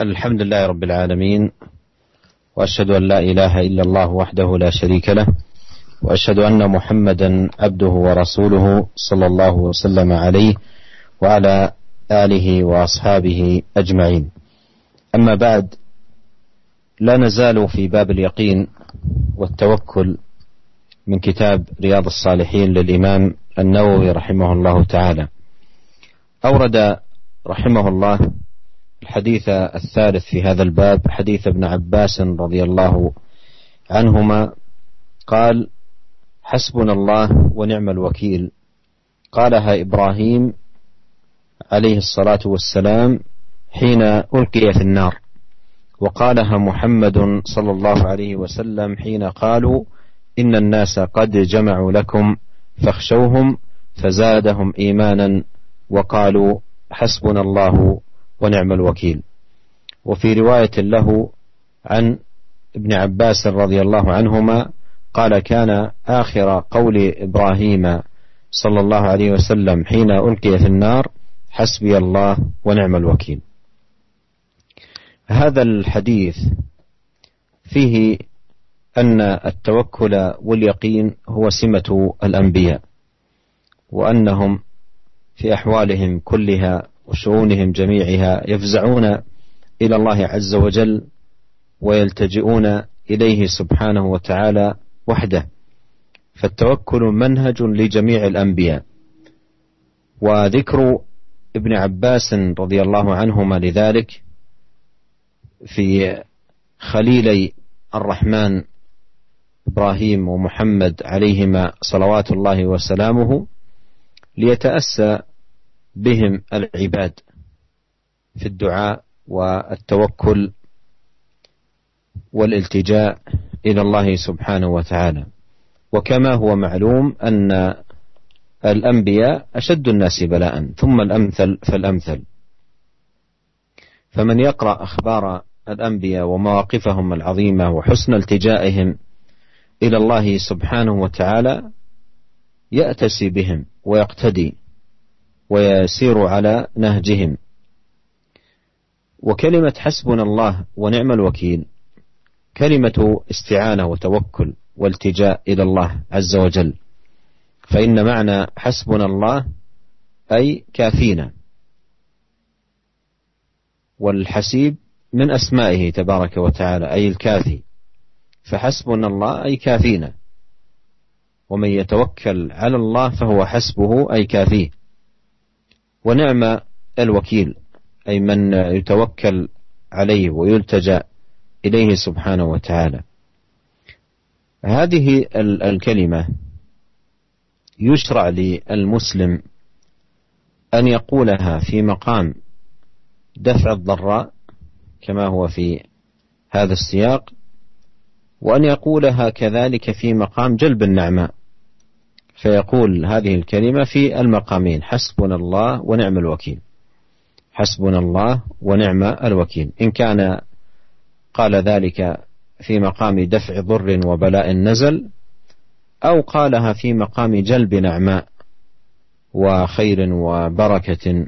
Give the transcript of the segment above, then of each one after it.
الحمد لله رب العالمين وأشهد أن لا إله إلا الله وحده لا شريك له وأشهد أن محمدا عبده ورسوله صلى الله وسلم عليه وعلى آله وأصحابه أجمعين. أما بعد لا نزال في باب اليقين والتوكل من كتاب رياض الصالحين للإمام النووي رحمه الله تعالى. أورد رحمه الله الحديث الثالث في هذا الباب حديث ابن عباس رضي الله عنهما قال حسبنا الله ونعم الوكيل. قالها إبراهيم عليه الصلاة والسلام حين ألقي في النار وقالها محمد صلى الله عليه وسلم حين قالوا إن الناس قد جمعوا لكم فاخشوهم فزادهم إيمانا. وقالوا حسبنا الله ونعم الوكيل. وفي رواية له عن ابن عباس رضي الله عنهما قال كان آخر قول إبراهيم صلى الله عليه وسلم حين ألقي في النار حسبي الله ونعم الوكيل. هذا الحديث فيه أن التوكل واليقين هو سمة الأنبياء وأنهم في أحوالهم كلها وشؤونهم جميعها يفزعون إلى الله عز وجل ويلتجئون إليه سبحانه وتعالى وحده. فالتوكل منهج لجميع الأنبياء. وذكر ابن عباس رضي الله عنهما لذلك في خليلي الرحمن إبراهيم ومحمد عليهما صلوات الله وسلامه ليتأسى بهم العباد في الدعاء والتوكل والالتجاء إلى الله سبحانه وتعالى. وكما هو معلوم أن الأنبياء أشد الناس بلاء ثم الأمثل فالأمثل. فمن يقرأ أخبار الأنبياء ومواقفهم العظيمة وحسن التجائهم إلى الله سبحانه وتعالى يأتسي بهم ويقتدي. ويسير على نهجهم. وكلمة حسبنا الله ونعم الوكيل كلمة استعانة وتوكل والتجاء إلى الله عز وجل. فإن معنى حسبنا الله أي كافينا. والحسيب من أسمائه تبارك وتعالى أي الكافي. فحسبنا الله أي كافينا. ومن يتوكل على الله فهو حسبه أي كافيه. ونعم الوكيل أي من يتوكل عليه ويلتجأ إليه سبحانه وتعالى. هذه الكلمة يشرع للمسلم أن يقولها في مقام دفع الضراء كما هو في هذا السياق وأن يقولها كذلك في مقام جلب النعماء فيقول هذه الكلمة في المقامين حسبنا الله ونعم الوكيل حسبنا الله ونعم الوكيل إن كان قال ذلك في مقام دفع ضر وبلاء نزل أو قالها في مقام جلب نعماء وخير وبركة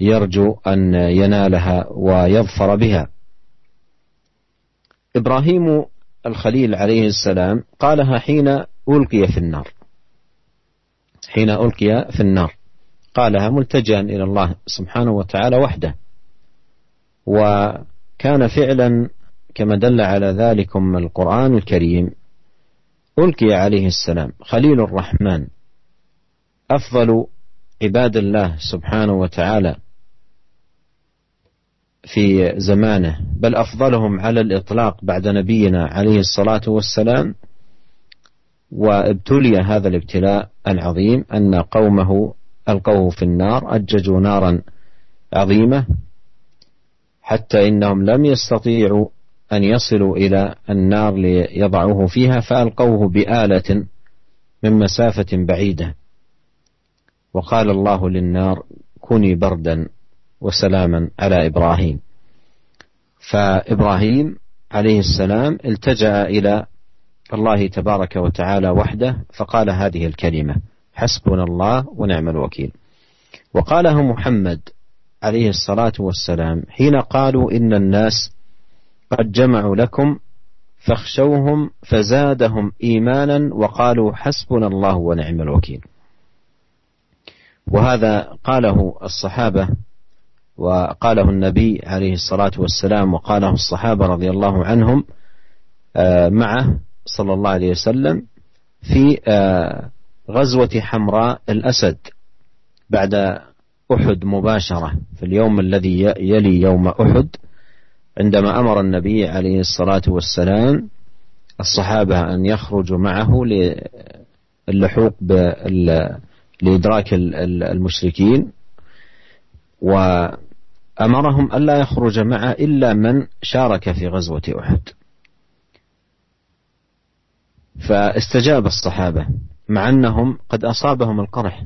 يرجو أن ينالها ويظفر بها. إبراهيم الخليل عليه السلام قالها حين ألقي في النار. حين ألقي في النار. قالها ملتجئا إلى الله سبحانه وتعالى وحده. وكان فعلا كما دل على ذلكم القرآن الكريم. ألقي عليه السلام. خليل الرحمن. أفضل عباد الله سبحانه وتعالى في زمانه. بل أفضلهم على الإطلاق بعد نبينا عليه الصلاة والسلام. وابتلي هذا الابتلاء العظيم أن قومه ألقوه في النار أججوا نارا عظيمة حتى إنهم لم يستطيعوا أن يصلوا إلى النار ليضعوه فيها فألقوه بآلة من مسافة بعيدة. وقال الله للنار كوني بردا وسلاما على إبراهيم. فإبراهيم عليه السلام التجأ إلى الله تبارك وتعالى وحده فقال هذه الكلمة حسبنا الله ونعم الوكيل. وقالها محمد عليه الصلاة والسلام حين قالوا إن الناس قد جمعوا لكم فاخشوهم فزادهم إيمانا وقالوا حسبنا الله ونعم الوكيل. وهذا قاله الصحابة وقاله النبي عليه الصلاة والسلام وقاله الصحابة رضي الله عنهم آه، معه صلى الله عليه وسلم في آه، غزوة حمراء الأسد بعد أحد مباشرة في اليوم الذي يلي يوم أحد عندما أمر النبي عليه الصلاة والسلام الصحابة أن يخرجوا معه للحوق لإدراك المشركين وأمرهم ألا يخرج معه إلا من شارك في غزوة أحد. فاستجاب الصحابة مع أنهم قد أصابهم القرح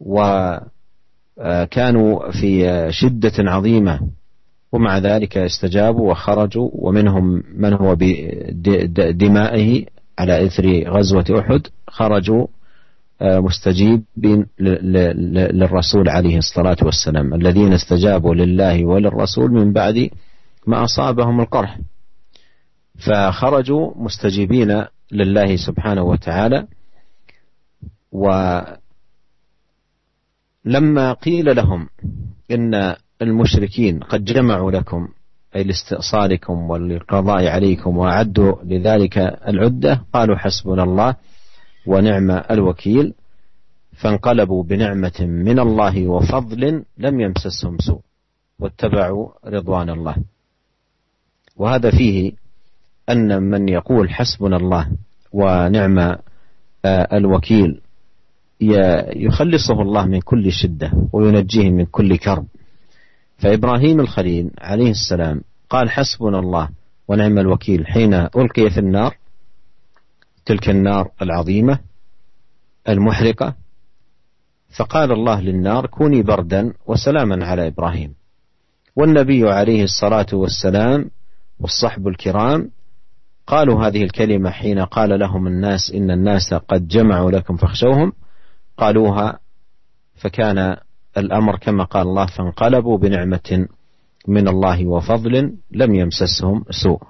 وكانوا في شدة عظيمة ومع ذلك استجابوا وخرجوا ومنهم من هو بدمائه على إثر غزوة أحد خرجوا مستجيبين للرسول عليه الصلاة والسلام الذين استجابوا لله وللرسول من بعد ما أصابهم القرح. فخرجوا مستجيبين لله سبحانه وتعالى ولما قيل لهم إن المشركين قد جمعوا لكم أي لاستئصالكم والقضاء عليكم وأعدوا لذلك العدة قالوا حسبنا الله ونعم الوكيل فانقلبوا بنعمة من الله وفضل لم يمسسهم سوء واتبعوا رضوان الله. وهذا فيه أن من يقول حسبنا الله ونعم آه، الوكيل يخلصه الله من كل شدة وينجيه من كل كرب. فإبراهيم الخليل عليه السلام قال حسبنا الله ونعم الوكيل حين ألقي في النار تلك النار العظيمة المحرقة فقال الله للنار كوني بردا وسلاما على إبراهيم. والنبي عليه الصلاة والسلام والصحب الكرام قالوا هذه الكلمة حين قال لهم الناس إن الناس قد جمعوا لكم فاخشوهم قالوها فكان الأمر كما قال الله فانقلبوا بنعمة من الله وفضل لم يمسسهم سوء.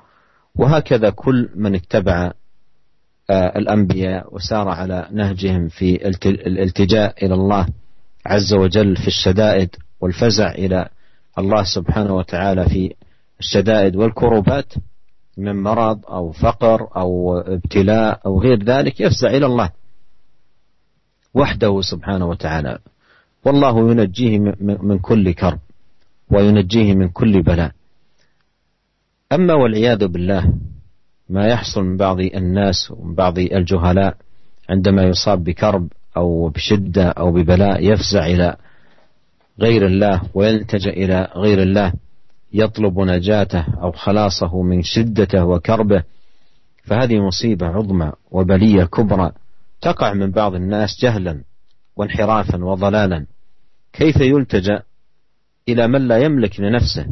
وهكذا كل من اتبع آه، الأنبياء وسار على نهجهم في الالتجاء إلى الله عز وجل في الشدائد والفزع إلى الله سبحانه وتعالى في الشدائد والكروبات من مرض أو فقر أو ابتلاء أو غير ذلك يفزع إلى الله وحده سبحانه وتعالى. والله ينجيه من كل كرب وينجيه من كل بلاء. أما والعياذ بالله ما يحصل من بعض الناس ومن بعض الجهلاء عندما يصاب بكرب أو بشدة أو ببلاء يفزع إلى غير الله ويلتجأ إلى غير الله. يطلب نجاته أو خلاصه من شدته وكربه فهذه مصيبة عظمى وبلية كبرى تقع من بعض الناس جهلا وانحرافا وضلالا. كيف يلتجأ إلى من لا يملك لنفسه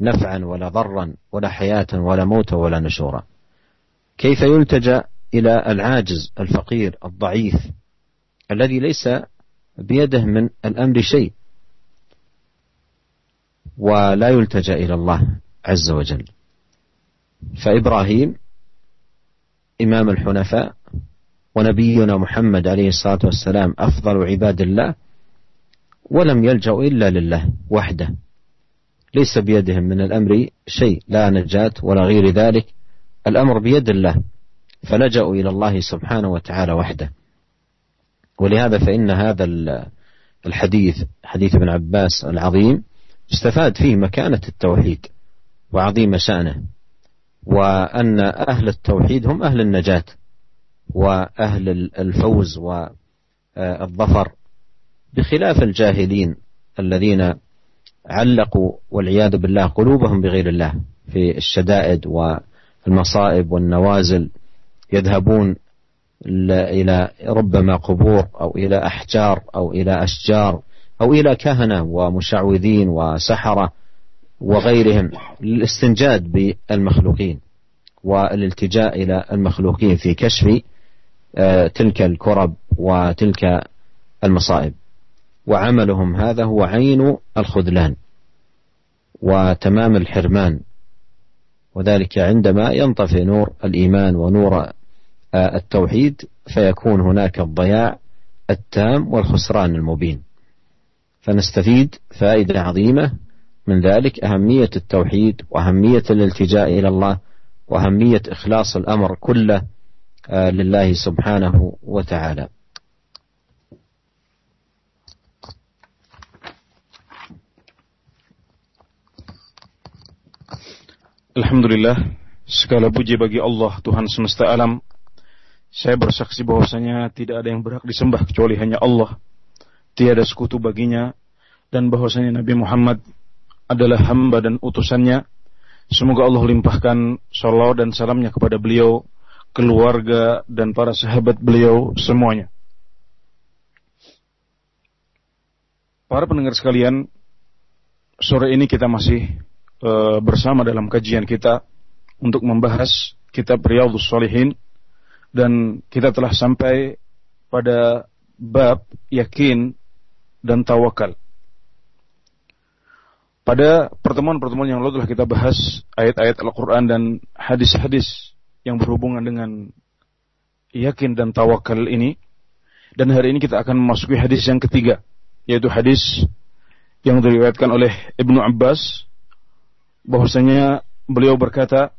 نفعا ولا ضرا ولا حياة ولا موت ولا نشورا كيف يلتجأ إلى العاجز الفقير الضعيف الذي ليس بيده من الأمر شيء؟ ولا يلتجأ إلى الله عز وجل. فإبراهيم إمام الحنفاء ونبينا محمد عليه الصلاة والسلام أفضل عباد الله ولم يلجأوا إلا لله وحده. ليس بيدهم من الأمر شيء لا نجاة ولا غير ذلك. الأمر بيد الله فلجأوا إلى الله سبحانه وتعالى وحده. ولهذا فإن هذا الحديث حديث ابن عباس العظيم استفاد فيه مكانة التوحيد وعظيم شأنه وأن أهل التوحيد هم أهل النجاة وأهل الفوز والظفر بخلاف الجاهلين الذين علقوا والعياذ بالله قلوبهم بغير الله في الشدائد والمصائب والنوازل يذهبون إلى ربما قبور أو إلى أحجار أو إلى أشجار أو إلى كهنة ومشعوذين وسحرة وغيرهم للاستنجاد بالمخلوقين والالتجاء إلى المخلوقين في كشف آه، تلك الكرب وتلك المصائب. وعملهم هذا هو عين الخذلان وتمام الحرمان. وذلك عندما ينطفئ نور الإيمان ونور التوحيد فيكون هناك الضياع التام والخسران المبين. فنستفيد فائدة عظيمة من ذلك أهمية التوحيد وأهمية الالتجاء إلى الله وأهمية إخلاص الأمر كله لله سبحانه وتعالى Alhamdulillah, segala puji bagi Allah Tuhan semesta alam. Saya bersaksi bahwasanya tidak ada yang berhak disembah kecuali hanya Allah. Tiada sekutu baginya dan bahwasanya Nabi Muhammad adalah hamba dan utusannya. Semoga Allah limpahkan salawat dan salamnya kepada beliau, keluarga dan para sahabat beliau semuanya. Para pendengar sekalian, sore ini kita masih Eh, bersama dalam kajian kita untuk membahas kitab Riyadhus Shalihin dan kita telah sampai pada bab yakin dan tawakal. Pada pertemuan-pertemuan yang lalu telah kita bahas ayat-ayat Al-Quran dan hadis-hadis yang berhubungan dengan yakin dan tawakal ini. Dan hari ini kita akan memasuki hadis yang ketiga, yaitu hadis yang diriwayatkan oleh Ibnu Abbas bahwasanya beliau berkata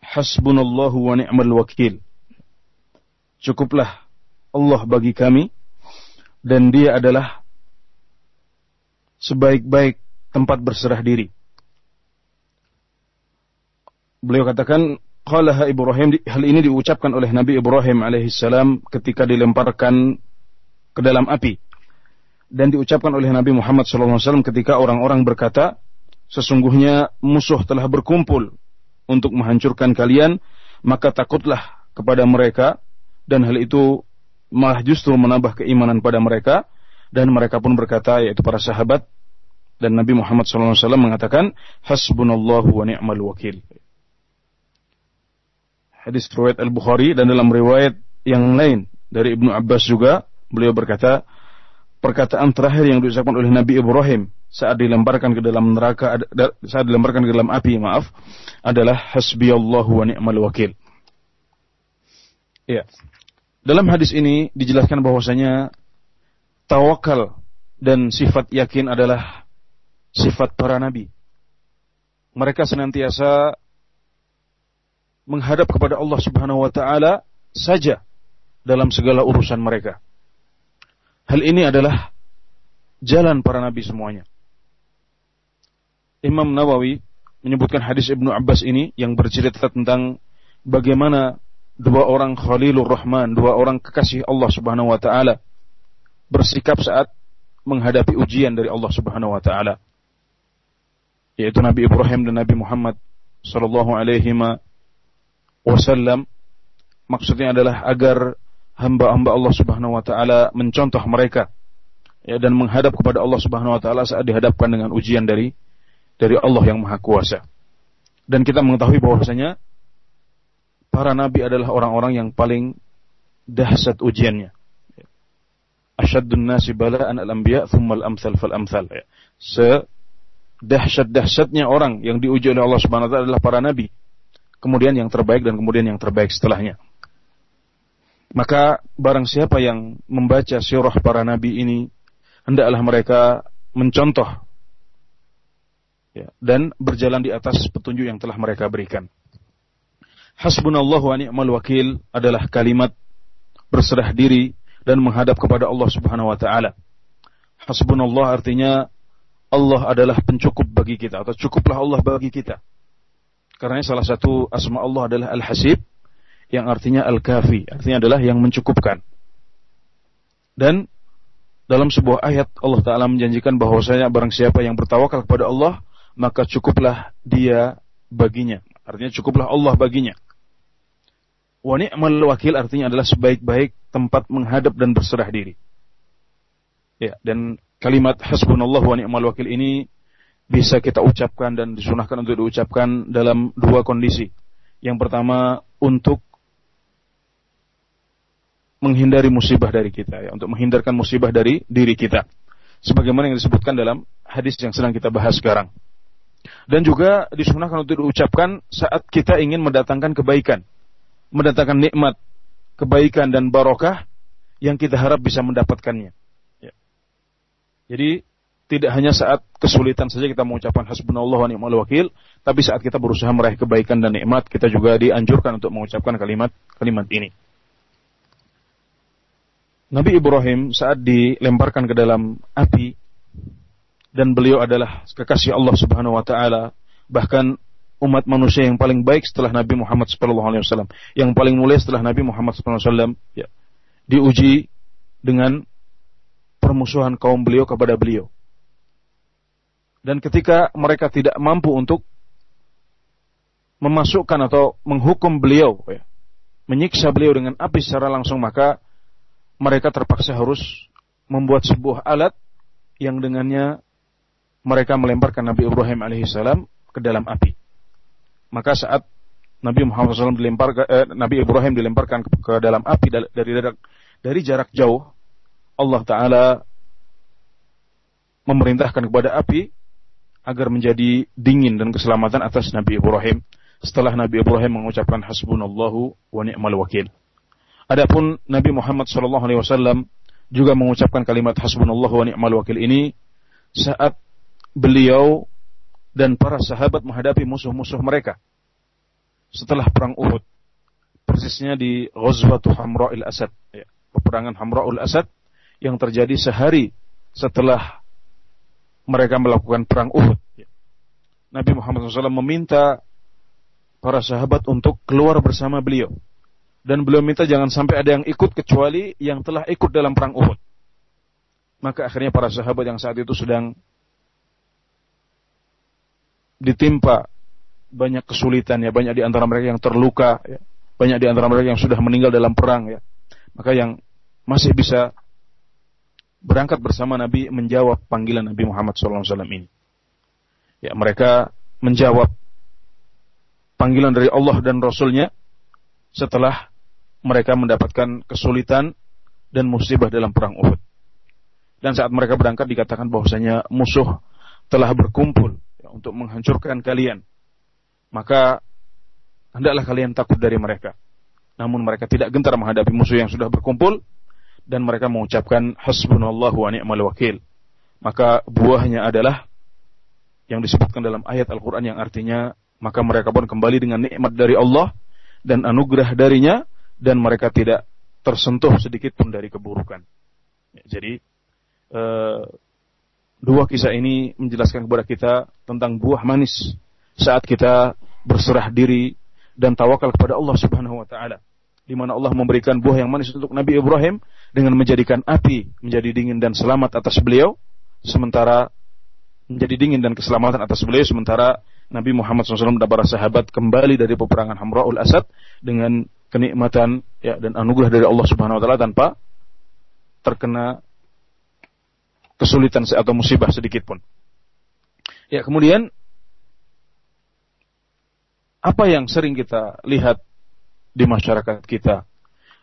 hasbunallahu wa ni'mal wakil cukuplah Allah bagi kami dan dia adalah sebaik-baik tempat berserah diri. Beliau katakan qalaha Ibrahim hal ini diucapkan oleh Nabi Ibrahim alaihissalam ketika dilemparkan ke dalam api. Dan diucapkan oleh Nabi Muhammad SAW ketika orang-orang berkata sesungguhnya musuh telah berkumpul untuk menghancurkan kalian, maka takutlah kepada mereka. Dan hal itu malah justru menambah keimanan pada mereka dan mereka pun berkata yaitu para sahabat dan Nabi Muhammad SAW mengatakan hasbunallahu wa ni'mal wakil. Hadis riwayat Al-Bukhari dan dalam riwayat yang lain dari Ibnu Abbas juga beliau berkata perkataan terakhir yang diucapkan oleh Nabi Ibrahim saat dilemparkan ke dalam neraka saat dilemparkan ke dalam api maaf adalah hasbiyallahu wa ni'mal wakil. Ya. Dalam hadis ini dijelaskan bahwasanya tawakal dan sifat yakin adalah sifat para nabi. Mereka senantiasa menghadap kepada Allah Subhanahu wa taala saja dalam segala urusan mereka. Hal ini adalah jalan para nabi semuanya. Imam Nawawi menyebutkan hadis Ibnu Abbas ini yang bercerita tentang bagaimana dua orang Khalilur Rahman, dua orang kekasih Allah Subhanahu wa taala bersikap saat menghadapi ujian dari Allah Subhanahu wa taala. Yaitu Nabi Ibrahim dan Nabi Muhammad sallallahu alaihi wasallam maksudnya adalah agar hamba-hamba Allah Subhanahu wa taala mencontoh mereka ya dan menghadap kepada Allah Subhanahu wa taala saat dihadapkan dengan ujian dari dari Allah yang Maha Kuasa. Dan kita mengetahui bahwasanya para nabi adalah orang-orang yang paling dahsyat ujiannya. Asyaddun nasi bala'an al-anbiya thumma al-amthal fal amthal. Ya. Sedahsyat-dahsyatnya orang yang diuji oleh Allah Subhanahu wa taala adalah para nabi. Kemudian yang terbaik dan kemudian yang terbaik setelahnya. Maka barang siapa yang membaca sirah para nabi ini, hendaklah mereka mencontoh ya, dan berjalan di atas petunjuk yang telah mereka berikan. Hasbunallah wa ni'mal wakil adalah kalimat berserah diri dan menghadap kepada Allah Subhanahu wa taala. Hasbunallah artinya Allah adalah pencukup bagi kita atau cukuplah Allah bagi kita. Karena salah satu asma Allah adalah Al-Hasib yang artinya al-kafi, artinya adalah yang mencukupkan. Dan dalam sebuah ayat Allah Ta'ala menjanjikan bahwasanya barang siapa yang bertawakal kepada Allah, maka cukuplah dia baginya. Artinya cukuplah Allah baginya. Wa ni'mal wakil artinya adalah sebaik-baik tempat menghadap dan berserah diri. Ya, dan kalimat hasbunallah wa ni'mal wakil ini bisa kita ucapkan dan disunahkan untuk diucapkan dalam dua kondisi. Yang pertama untuk menghindari musibah dari kita ya, untuk menghindarkan musibah dari diri kita. Sebagaimana yang disebutkan dalam hadis yang sedang kita bahas sekarang. Dan juga disunahkan untuk diucapkan saat kita ingin mendatangkan kebaikan, mendatangkan nikmat, kebaikan dan barokah yang kita harap bisa mendapatkannya. Ya. Jadi tidak hanya saat kesulitan saja kita mengucapkan hasbunallah wa ni'mal wakil, tapi saat kita berusaha meraih kebaikan dan nikmat, kita juga dianjurkan untuk mengucapkan kalimat kalimat ini. Nabi Ibrahim saat dilemparkan ke dalam api dan beliau adalah kekasih Allah Subhanahu wa taala, bahkan umat manusia yang paling baik setelah Nabi Muhammad wasallam, yang paling mulia setelah Nabi Muhammad wasallam, ya, diuji dengan permusuhan kaum beliau kepada beliau. Dan ketika mereka tidak mampu untuk memasukkan atau menghukum beliau, ya, menyiksa beliau dengan api secara langsung, maka mereka terpaksa harus membuat sebuah alat yang dengannya mereka melemparkan Nabi Ibrahim alaihissalam ke dalam api. Maka saat Nabi Muhammad SAW dilempar, eh, Nabi Ibrahim dilemparkan ke, ke dalam api dari, dari dari jarak jauh, Allah Taala memerintahkan kepada api agar menjadi dingin dan keselamatan atas Nabi Ibrahim setelah Nabi Ibrahim mengucapkan hasbunallahu wa ni'mal wakil. Adapun Nabi Muhammad wasallam juga mengucapkan kalimat hasbunallah wa ni'mal wakil ini saat beliau dan para sahabat menghadapi musuh-musuh mereka setelah perang Uhud. Persisnya di Ghazwatul Hamra'il Asad, ya, peperangan Hamra'ul Asad yang terjadi sehari setelah mereka melakukan perang Uhud. Ya. Nabi Muhammad SAW meminta para sahabat untuk keluar bersama beliau dan beliau minta jangan sampai ada yang ikut kecuali yang telah ikut dalam perang Uhud. Maka akhirnya para sahabat yang saat itu sedang ditimpa banyak kesulitan ya, banyak di antara mereka yang terluka ya, banyak di antara mereka yang sudah meninggal dalam perang ya. Maka yang masih bisa berangkat bersama Nabi menjawab panggilan Nabi Muhammad SAW ini. Ya, mereka menjawab panggilan dari Allah dan Rasulnya setelah mereka mendapatkan kesulitan dan musibah dalam perang Uhud. Dan saat mereka berangkat dikatakan bahwasanya musuh telah berkumpul ya, untuk menghancurkan kalian. Maka hendaklah kalian takut dari mereka. Namun mereka tidak gentar menghadapi musuh yang sudah berkumpul dan mereka mengucapkan hasbunallahu wa ni'mal wakil. Maka buahnya adalah yang disebutkan dalam ayat Al-Qur'an yang artinya maka mereka pun kembali dengan nikmat dari Allah dan anugerah darinya dan mereka tidak tersentuh sedikit pun dari keburukan. Ya, jadi eh, dua kisah ini menjelaskan kepada kita tentang buah manis saat kita berserah diri dan tawakal kepada Allah Subhanahu wa taala. Di mana Allah memberikan buah yang manis untuk Nabi Ibrahim dengan menjadikan api menjadi dingin dan selamat atas beliau sementara menjadi dingin dan keselamatan atas beliau sementara Nabi Muhammad SAW dan para sahabat kembali dari peperangan Hamraul Asad dengan kenikmatan ya dan anugerah dari Allah Subhanahu wa taala tanpa terkena kesulitan atau musibah sedikit pun. Ya, kemudian apa yang sering kita lihat di masyarakat kita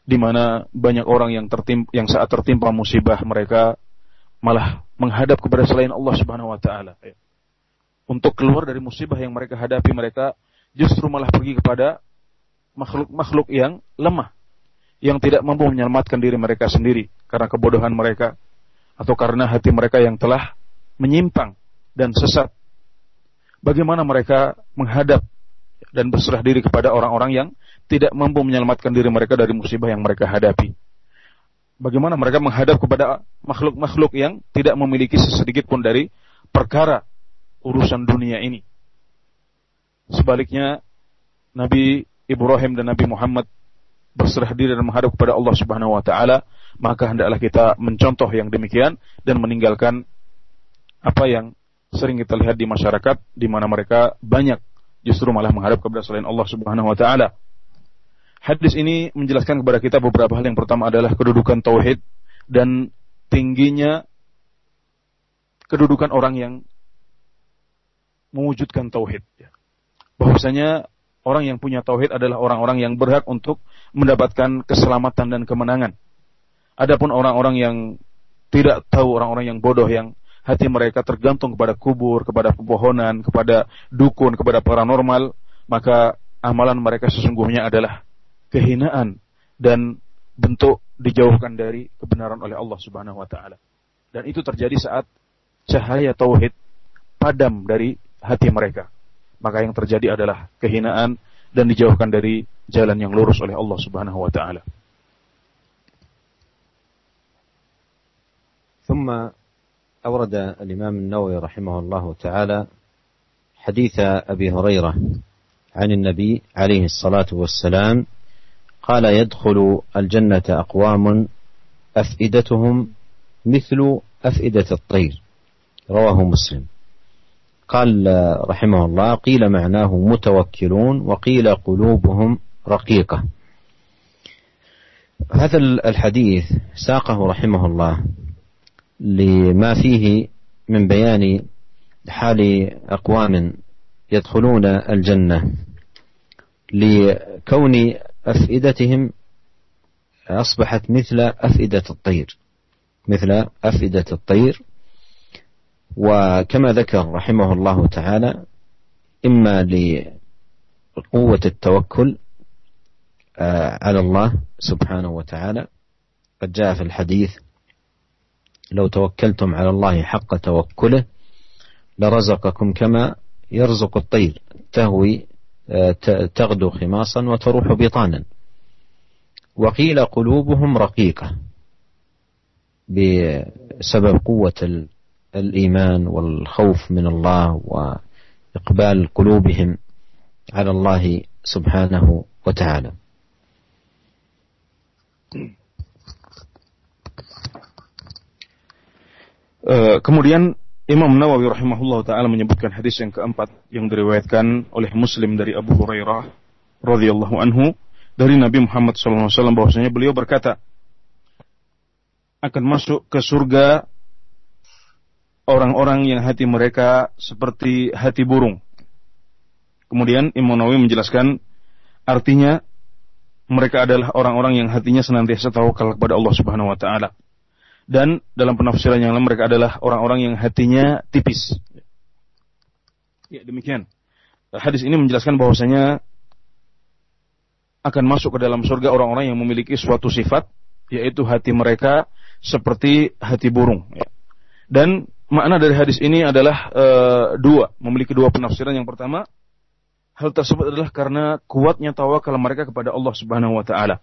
di mana banyak orang yang tertim yang saat tertimpa musibah mereka malah menghadap kepada selain Allah Subhanahu wa taala ya. Untuk keluar dari musibah yang mereka hadapi mereka justru malah pergi kepada makhluk-makhluk yang lemah, yang tidak mampu menyelamatkan diri mereka sendiri karena kebodohan mereka atau karena hati mereka yang telah menyimpang dan sesat. Bagaimana mereka menghadap dan berserah diri kepada orang-orang yang tidak mampu menyelamatkan diri mereka dari musibah yang mereka hadapi. Bagaimana mereka menghadap kepada makhluk-makhluk yang tidak memiliki sesedikit pun dari perkara urusan dunia ini. Sebaliknya, Nabi Ibrahim dan Nabi Muhammad berserah diri dan menghadap kepada Allah Subhanahu wa taala, maka hendaklah kita mencontoh yang demikian dan meninggalkan apa yang sering kita lihat di masyarakat di mana mereka banyak justru malah menghadap kepada selain Allah Subhanahu wa taala. Hadis ini menjelaskan kepada kita beberapa hal yang pertama adalah kedudukan tauhid dan tingginya kedudukan orang yang mewujudkan tauhid. Bahwasanya Orang yang punya tauhid adalah orang-orang yang berhak untuk mendapatkan keselamatan dan kemenangan Adapun orang-orang yang tidak tahu, orang-orang yang bodoh yang hati mereka tergantung kepada kubur, kepada pepohonan, kepada dukun, kepada paranormal, maka amalan mereka sesungguhnya adalah kehinaan dan bentuk dijauhkan dari kebenaran oleh Allah Subhanahu wa taala. Dan itu terjadi saat cahaya tauhid padam dari hati mereka. Maka yang terjadi adalah kehinaan dan dijauhkan dari jalan yang lurus oleh Allah Subhanahu wa taala. ثم أورد الإمام النووي رحمه الله تعالى حديث أبي هريرة عن النبي عليه الصلاة والسلام قال يدخل الجنة أقوام أفئدتهم مثل أفئدة الطير رواه مسلم قال رحمه الله قيل معناه متوكلون وقيل قلوبهم رقيقة. هذا الحديث ساقه رحمه الله لما فيه من بيان حال أقوام يدخلون الجنة لكون أفئدتهم أصبحت مثل أفئدة الطير مثل أفئدة الطير وكما ذكر رحمه الله تعالى إما لقوة التوكل آه، على الله سبحانه وتعالى. قد جاء في الحديث لو توكلتم على الله حق توكله لرزقكم كما يرزق الطير تهوي آه، تغدو خماصا وتروح بطانا. وقيل قلوبهم رقيقة بسبب قوة الايمان والخوف من الله واقبال قلوبهم على الله سبحانه وتعالى Uh, kemudian Imam Nawawi rahimahullah taala menyebutkan hadis yang keempat yang diriwayatkan oleh Muslim dari Abu Hurairah radhiyallahu anhu dari Nabi Muhammad SAW bahwasanya beliau berkata akan masuk ke surga orang-orang yang hati mereka seperti hati burung. Kemudian Imam Nawawi menjelaskan artinya mereka adalah orang-orang yang hatinya senantiasa tawakal kepada Allah Subhanahu wa taala dan dalam penafsiran yang lain mereka adalah orang-orang yang hatinya tipis. Ya, demikian. Hadis ini menjelaskan bahwasanya akan masuk ke dalam surga orang-orang yang memiliki suatu sifat yaitu hati mereka seperti hati burung. Ya. Dan makna dari hadis ini adalah e, dua, memiliki dua penafsiran. Yang pertama, hal tersebut adalah karena kuatnya tawakal mereka kepada Allah Subhanahu wa taala.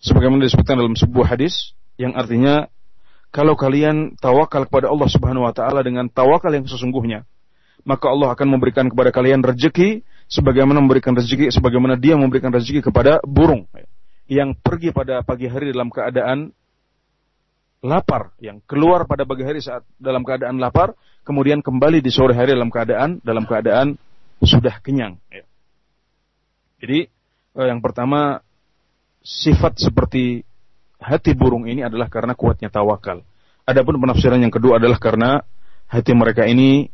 Sebagaimana disebutkan dalam sebuah hadis yang artinya kalau kalian tawakal kepada Allah Subhanahu wa taala dengan tawakal yang sesungguhnya, maka Allah akan memberikan kepada kalian rezeki sebagaimana memberikan rezeki sebagaimana Dia memberikan rezeki kepada burung yang pergi pada pagi hari dalam keadaan lapar, yang keluar pada pagi hari saat dalam keadaan lapar, kemudian kembali di sore hari dalam keadaan dalam keadaan sudah kenyang. Jadi eh, yang pertama sifat seperti hati burung ini adalah karena kuatnya tawakal. Adapun penafsiran yang kedua adalah karena hati mereka ini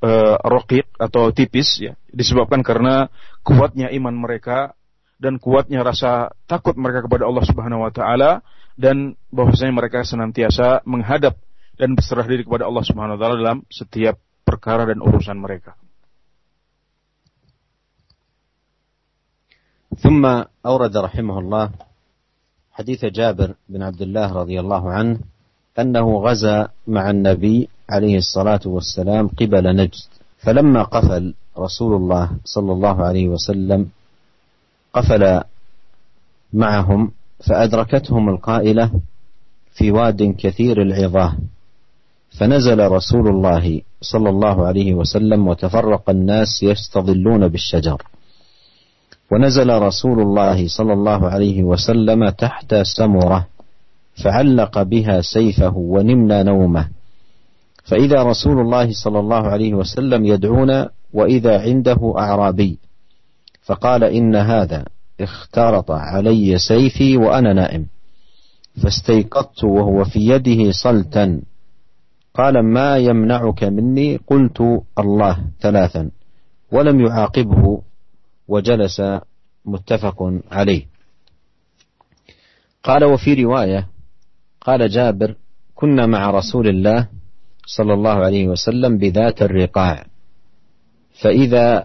e, rokit atau tipis ya, disebabkan karena kuatnya iman mereka dan kuatnya rasa takut mereka kepada Allah Subhanahu wa taala dan bahwasanya mereka senantiasa menghadap dan berserah diri kepada Allah Subhanahu wa taala dalam setiap perkara dan urusan mereka. ثم أورد رحمه الله حديث جابر بن عبد الله رضي الله عنه أنه غزا مع النبي عليه الصلاة والسلام قبل نجد فلما قفل رسول الله صلى الله عليه وسلم قفل معهم فأدركتهم القائلة في واد كثير العظاه فنزل رسول الله صلى الله عليه وسلم وتفرق الناس يستظلون بالشجر. ونزل رسول الله صلى الله عليه وسلم تحت سمرة فعلق بها سيفه ونمنا نومه. فإذا رسول الله صلى الله عليه وسلم يدعونا وإذا عنده أعرابي فقال إن هذا اخترط علي سيفي وأنا نائم. فاستيقظت وهو في يده صلتا. قال ما يمنعك مني؟ قلت الله ثلاثا. ولم يعاقبه وجلس متفق عليه. قال وفي رواية قال جابر كنا مع رسول الله صلى الله عليه وسلم بذات الرقاع. فإذا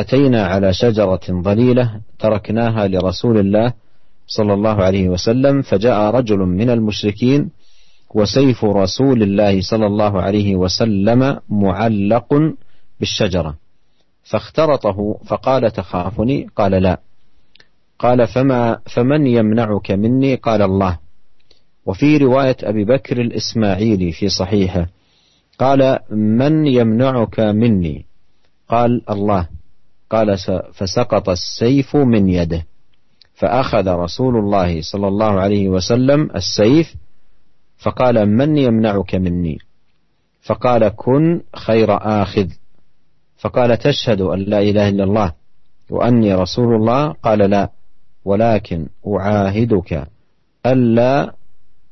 أتينا على شجرة ظليلة تركناها لرسول الله صلى الله عليه وسلم فجاء رجل من المشركين وسيف رسول الله صلى الله عليه وسلم معلق بالشجرة فاخترطه فقال تخافني؟ قال لا. قال فما فمن يمنعك مني؟ قال الله. وفي رواية أبي بكر الإسماعيلي في صحيحه قال من يمنعك مني؟ قال الله. قال فسقط السيف من يده. فأخذ رسول الله صلى الله عليه وسلم السيف فقال من يمنعك مني؟ فقال كن خير آخذ. فقال تشهد أن لا إله إلا الله وأني رسول الله؟ قال لا ولكن أعاهدك ألا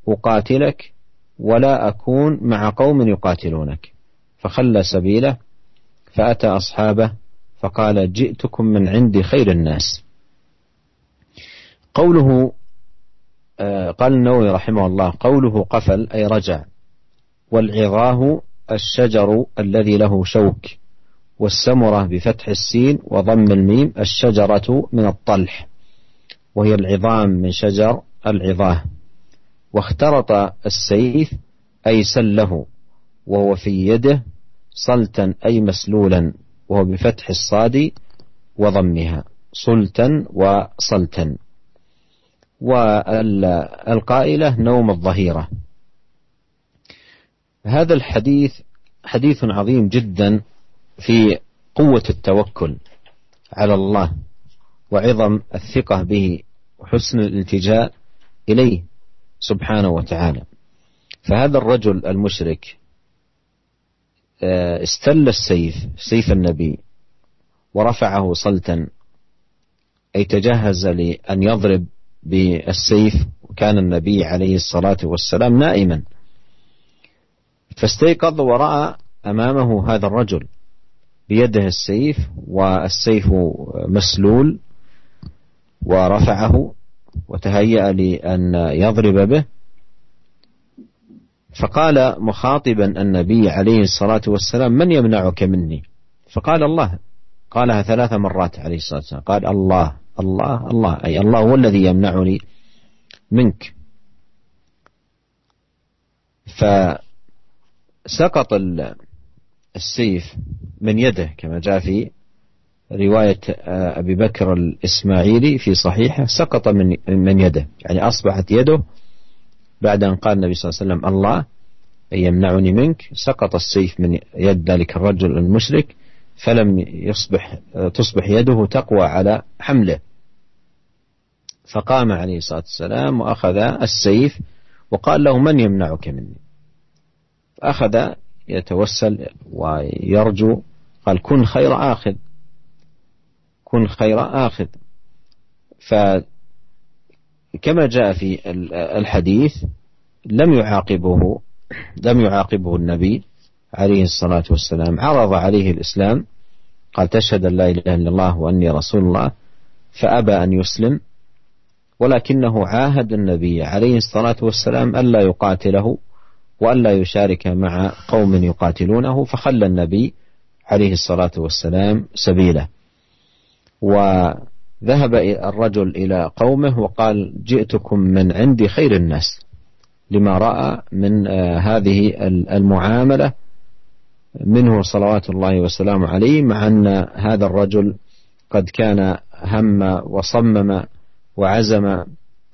أقاتلك ولا أكون مع قوم يقاتلونك. فخلى سبيله فأتى أصحابه فقال جئتكم من عند خير الناس. قوله آه، قال النووي رحمه الله قوله قفل أي رجع. والعظاه الشجر الذي له شوك والسمرة بفتح السين وضم الميم الشجرة من الطلح وهي العظام من شجر العظاه. واخترط السيف أي سله وهو في يده صلتا أي مسلولا. وهو بفتح الصاد وضمها صلتا وصلتا. والقائلة نوم الظهيرة. هذا الحديث حديث عظيم جدا في قوة التوكل على الله وعظم الثقة به وحسن الالتجاء إليه سبحانه وتعالى. فهذا الرجل المشرك استل السيف سيف النبي ورفعه صلتا أي تجهز لأن يضرب بالسيف وكان النبي عليه الصلاة والسلام نائما. فاستيقظ ورأى أمامه هذا الرجل بيده السيف والسيف مسلول ورفعه وتهيأ لأن يضرب به. فقال مخاطبا النبي عليه الصلاة والسلام من يمنعك مني؟ فقال الله قالها ثلاث مرات عليه الصلاة والسلام قال الله الله الله أي الله هو الذي يمنعني منك. فسقط السيف من يده كما جاء في رواية آه، أبي بكر الإسماعيلي في صحيحه سقط من من يده يعني أصبحت يده بعد أن قال النبي صلى الله عليه وسلم الله يمنعني منك سقط السيف من يد ذلك الرجل المشرك فلم يصبح تصبح يده تقوى على حمله. فقام عليه الصلاة والسلام وأخذ السيف وقال له من يمنعك مني؟ فأخذ يتوسل ويرجو قال كن خير آخذ كن خير آخذ. فكما جاء في الحديث لم يعاقبه لم يعاقبه النبي عليه الصلاة والسلام. عرض عليه الإسلام قال تشهد أن لا إله إلا الله وأني رسول الله فأبى أن يسلم ولكنه عاهد النبي عليه الصلاة والسلام ألا يقاتله وألا يشارك مع قوم يقاتلونه فخلى النبي عليه الصلاة والسلام سبيله. وذهب الرجل إلى قومه وقال جئتكم من عند خير الناس لما رأى من آه، هذه المعاملة منه صلوات الله وسلامه عليه مع أن هذا الرجل قد كان هم وصمم وعزم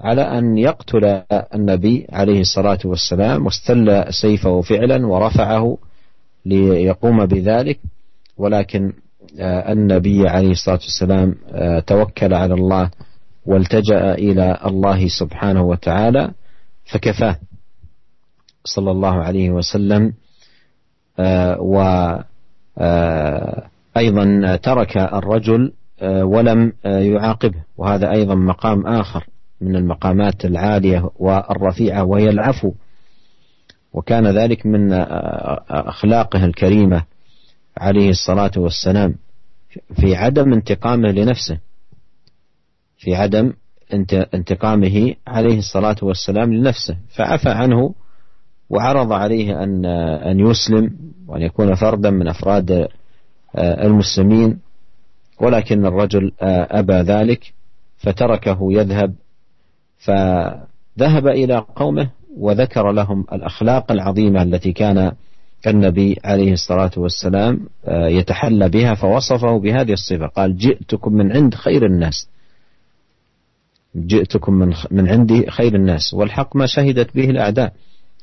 على أن يقتل النبي عليه الصلاة والسلام واستل سيفه فعلا ورفعه ليقوم بذلك. ولكن النبي عليه الصلاة والسلام آه، توكل على الله والتجأ إلى الله سبحانه وتعالى فكفاه صلى الله عليه وسلم آه، وأيضا ترك الرجل ولم يعاقبه. وهذا أيضا مقام آخر من المقامات العالية والرفيعة وهي العفو. وكان ذلك من أخلاقه الكريمة. عليه الصلاة والسلام في عدم انتقامه لنفسه في عدم انتقامه عليه الصلاة والسلام لنفسه. فعفى عنه وعرض عليه أن أن يسلم وأن يكون فردا من أفراد آه، المسلمين ولكن الرجل آه، أبى ذلك فتركه يذهب فذهب إلى قومه وذكر لهم الأخلاق العظيمة التي كان النبي عليه الصلاة والسلام آه، يتحلى بها فوصفه بهذه الصفة. قال جئتكم من عند خير الناس. جئتكم من من عندي خير الناس. والحق ما شهدت به الأعداء.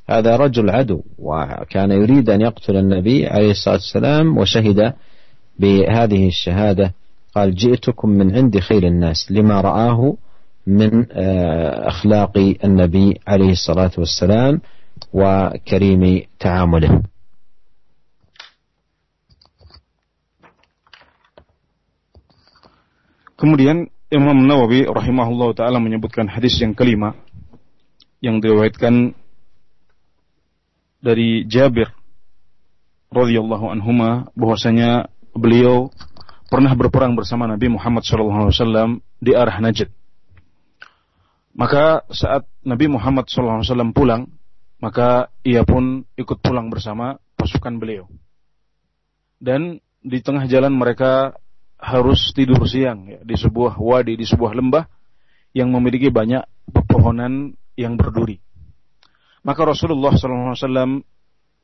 هذا رجل عدو وكان يريد أن يقتل النبي عليه الصلاة والسلام وشهد بهذه الشهادة. قال جئتكم من عند خير الناس لما رآه من آه، أخلاق النبي عليه الصلاة والسلام وكريم تعامله. Kemudian Imam Nawawi rahimahullah taala menyebutkan hadis yang kelima yang diriwayatkan dari Jabir radhiyallahu anhuma bahwasanya beliau pernah berperang bersama Nabi Muhammad SAW di arah Najd. Maka saat Nabi Muhammad SAW pulang, maka ia pun ikut pulang bersama pasukan beliau. Dan di tengah jalan mereka harus tidur siang ya, di sebuah wadi, di sebuah lembah yang memiliki banyak pepohonan yang berduri. Maka Rasulullah SAW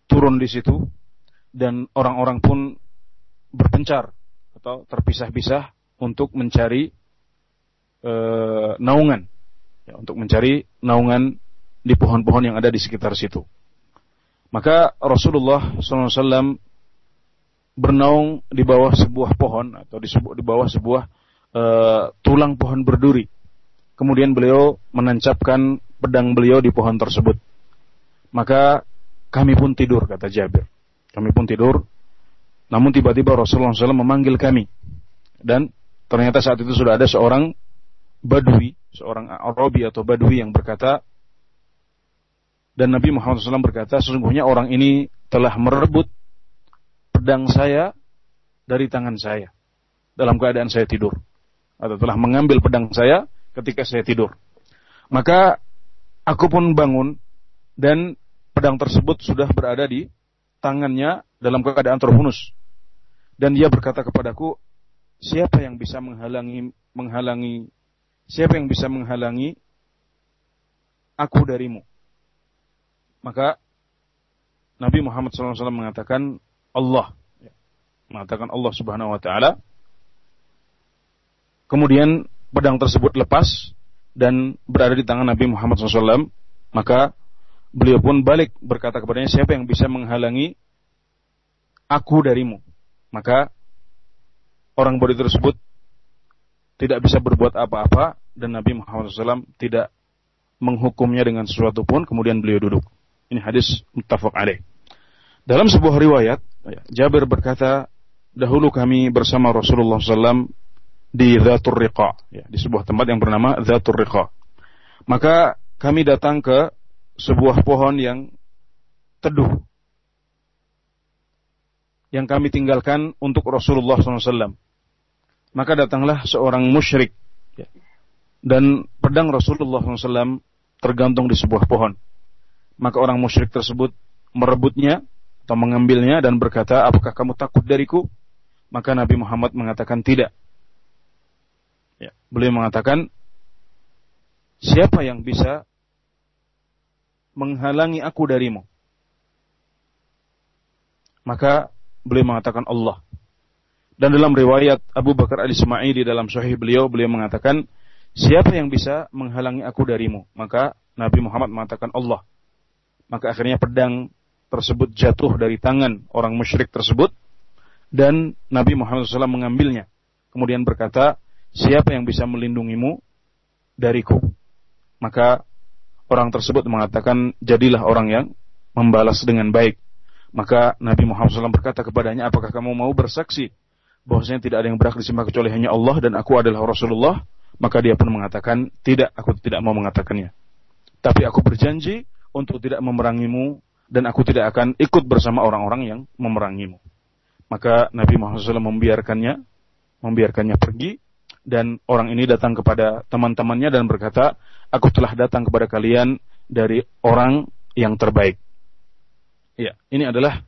turun di situ dan orang-orang pun berpencar atau terpisah-pisah untuk mencari e, naungan, ya, untuk mencari naungan di pohon-pohon yang ada di sekitar situ. Maka Rasulullah SAW bernaung di bawah sebuah pohon atau di, di bawah sebuah uh, tulang pohon berduri. Kemudian beliau menancapkan pedang beliau di pohon tersebut. Maka kami pun tidur kata Jabir. Kami pun tidur. Namun tiba-tiba Rasulullah SAW memanggil kami. Dan ternyata saat itu sudah ada seorang badui, seorang Arabi atau badui yang berkata, dan Nabi Muhammad SAW berkata, sesungguhnya orang ini telah merebut pedang saya dari tangan saya dalam keadaan saya tidur atau telah mengambil pedang saya ketika saya tidur. Maka aku pun bangun dan pedang tersebut sudah berada di tangannya dalam keadaan terhunus. Dan dia berkata kepadaku, siapa yang bisa menghalangi menghalangi siapa yang bisa menghalangi aku darimu? Maka Nabi Muhammad SAW mengatakan, Allah. Mengatakan Allah Subhanahu wa taala. Kemudian pedang tersebut lepas dan berada di tangan Nabi Muhammad SAW. Maka beliau pun balik berkata kepadanya, siapa yang bisa menghalangi aku darimu? Maka orang bodoh tersebut tidak bisa berbuat apa-apa dan Nabi Muhammad SAW tidak menghukumnya dengan sesuatu pun. Kemudian beliau duduk. Ini hadis muttafaq alaih. Dalam sebuah riwayat, Jabir berkata, dahulu kami bersama Rasulullah SAW di Zatul Riqa, ya, di sebuah tempat yang bernama Zatul Riqa. Maka kami datang ke sebuah pohon yang teduh, yang kami tinggalkan untuk Rasulullah SAW. Maka datanglah seorang musyrik, ya, dan pedang Rasulullah SAW tergantung di sebuah pohon. Maka orang musyrik tersebut merebutnya atau mengambilnya dan berkata, apakah kamu takut dariku? Maka Nabi Muhammad mengatakan tidak. Ya, beliau mengatakan, siapa yang bisa menghalangi aku darimu? Maka beliau mengatakan Allah. Dan dalam riwayat Abu Bakar al-Ismaili dalam sahih beliau, beliau mengatakan, siapa yang bisa menghalangi aku darimu? Maka Nabi Muhammad mengatakan Allah. Maka akhirnya pedang tersebut jatuh dari tangan orang musyrik tersebut dan Nabi Muhammad SAW mengambilnya. Kemudian berkata, siapa yang bisa melindungimu dariku? Maka orang tersebut mengatakan, jadilah orang yang membalas dengan baik. Maka Nabi Muhammad SAW berkata kepadanya, apakah kamu mau bersaksi bahwasanya tidak ada yang berhak disembah kecuali hanya Allah dan aku adalah Rasulullah? Maka dia pun mengatakan, tidak, aku tidak mau mengatakannya. Tapi aku berjanji untuk tidak memerangimu dan aku tidak akan ikut bersama orang-orang yang memerangimu. Maka Nabi Muhammad SAW membiarkannya, membiarkannya pergi, dan orang ini datang kepada teman-temannya dan berkata, "Aku telah datang kepada kalian dari orang yang terbaik." Ya, ini adalah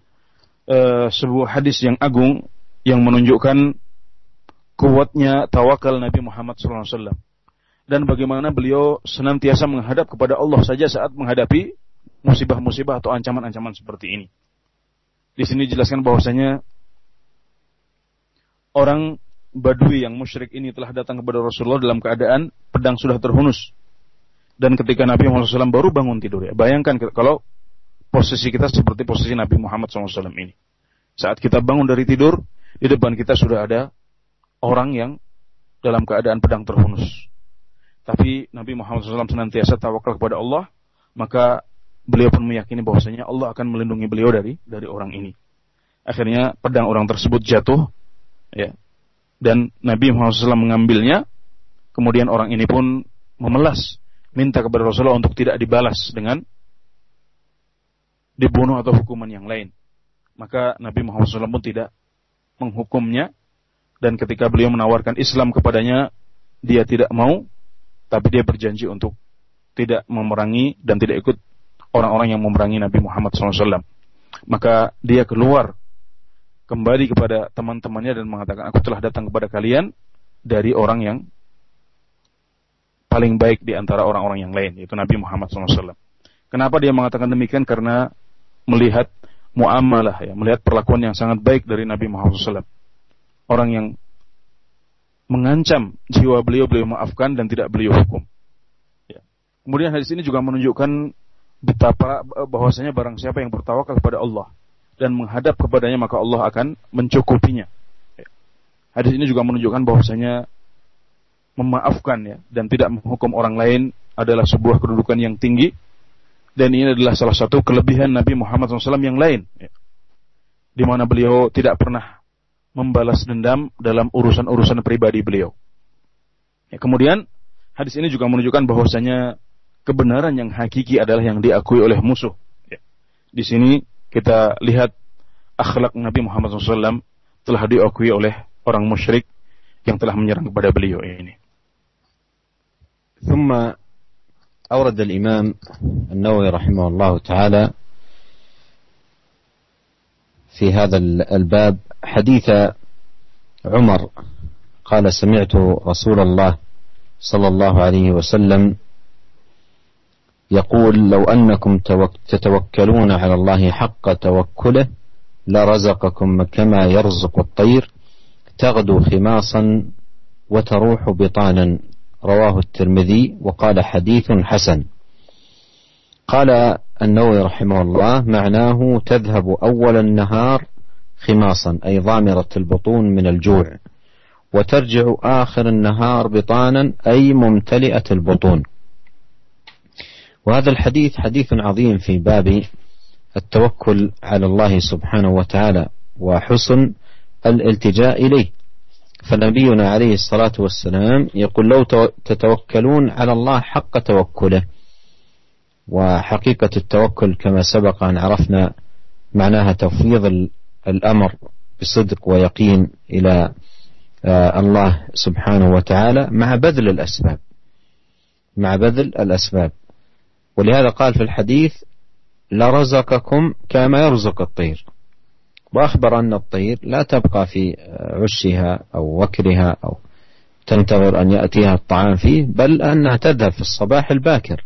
uh, sebuah hadis yang agung yang menunjukkan kuatnya tawakal Nabi Muhammad SAW dan bagaimana beliau senantiasa menghadap kepada Allah saja saat menghadapi musibah-musibah atau ancaman-ancaman seperti ini. Di sini dijelaskan bahwasanya orang Badui yang musyrik ini telah datang kepada Rasulullah dalam keadaan pedang sudah terhunus. Dan ketika Nabi Muhammad SAW baru bangun tidur ya. Bayangkan kalau posisi kita seperti posisi Nabi Muhammad SAW ini. Saat kita bangun dari tidur, di depan kita sudah ada orang yang dalam keadaan pedang terhunus. Tapi Nabi Muhammad SAW senantiasa tawakal kepada Allah, maka beliau pun meyakini bahwasanya Allah akan melindungi beliau dari dari orang ini. Akhirnya pedang orang tersebut jatuh, ya, dan Nabi Muhammad SAW mengambilnya. Kemudian orang ini pun memelas, minta kepada Rasulullah untuk tidak dibalas dengan dibunuh atau hukuman yang lain. Maka Nabi Muhammad SAW pun tidak menghukumnya. Dan ketika beliau menawarkan Islam kepadanya, dia tidak mau, tapi dia berjanji untuk tidak memerangi dan tidak ikut orang-orang yang memerangi Nabi Muhammad SAW. Maka dia keluar kembali kepada teman-temannya dan mengatakan, aku telah datang kepada kalian dari orang yang paling baik di antara orang-orang yang lain, yaitu Nabi Muhammad SAW. Kenapa dia mengatakan demikian? Karena melihat muamalah, ya, melihat perlakuan yang sangat baik dari Nabi Muhammad SAW. Orang yang mengancam jiwa beliau, beliau maafkan dan tidak beliau hukum. Ya. Kemudian hadis ini juga menunjukkan betapa bahwasanya barang siapa yang bertawakal kepada Allah, dan menghadap kepadanya maka Allah akan mencukupinya. Hadis ini juga menunjukkan bahwasanya memaafkan ya dan tidak menghukum orang lain adalah sebuah kedudukan yang tinggi dan ini adalah salah satu kelebihan Nabi Muhammad SAW yang lain ya. di mana beliau tidak pernah membalas dendam dalam urusan-urusan pribadi beliau. Ya, kemudian hadis ini juga menunjukkan bahwasanya kebenaran yang hakiki adalah yang diakui oleh musuh. Ya. Di sini kita lihat akhlak Nabi Muhammad SAW telah diakui oleh orang musyrik yang telah menyerang kepada beliau ini. ثم أورد الإمام النووي رحمه الله تعالى في هذا الباب حديث عمر قال سمعت رسول الله صلى الله عليه وسلم يقول لو أنكم تتوكلون على الله حق توكله لرزقكم كما يرزق الطير تغدو خماصا وتروح بطانا. رواه الترمذي وقال حديث حسن. قال النووي رحمه الله معناه تذهب أول النهار خماصا أي ضامرة البطون من الجوع وترجع آخر النهار بطانا أي ممتلئة البطون. وهذا الحديث حديث عظيم في باب التوكل على الله سبحانه وتعالى وحسن الالتجاء إليه. فنبينا عليه الصلاة والسلام يقول لو تتوكلون على الله حق توكله. وحقيقة التوكل كما سبق أن عرفنا معناها تفويض الأمر بصدق ويقين إلى آه، الله سبحانه وتعالى مع بذل الأسباب. مع بذل الأسباب. ولهذا قال في الحديث لرزقكم كما يرزق الطير. وأخبر أن الطير لا تبقى في عشها أو وكرها أو تنتظر أن يأتيها الطعام فيه بل أنها تذهب في الصباح الباكر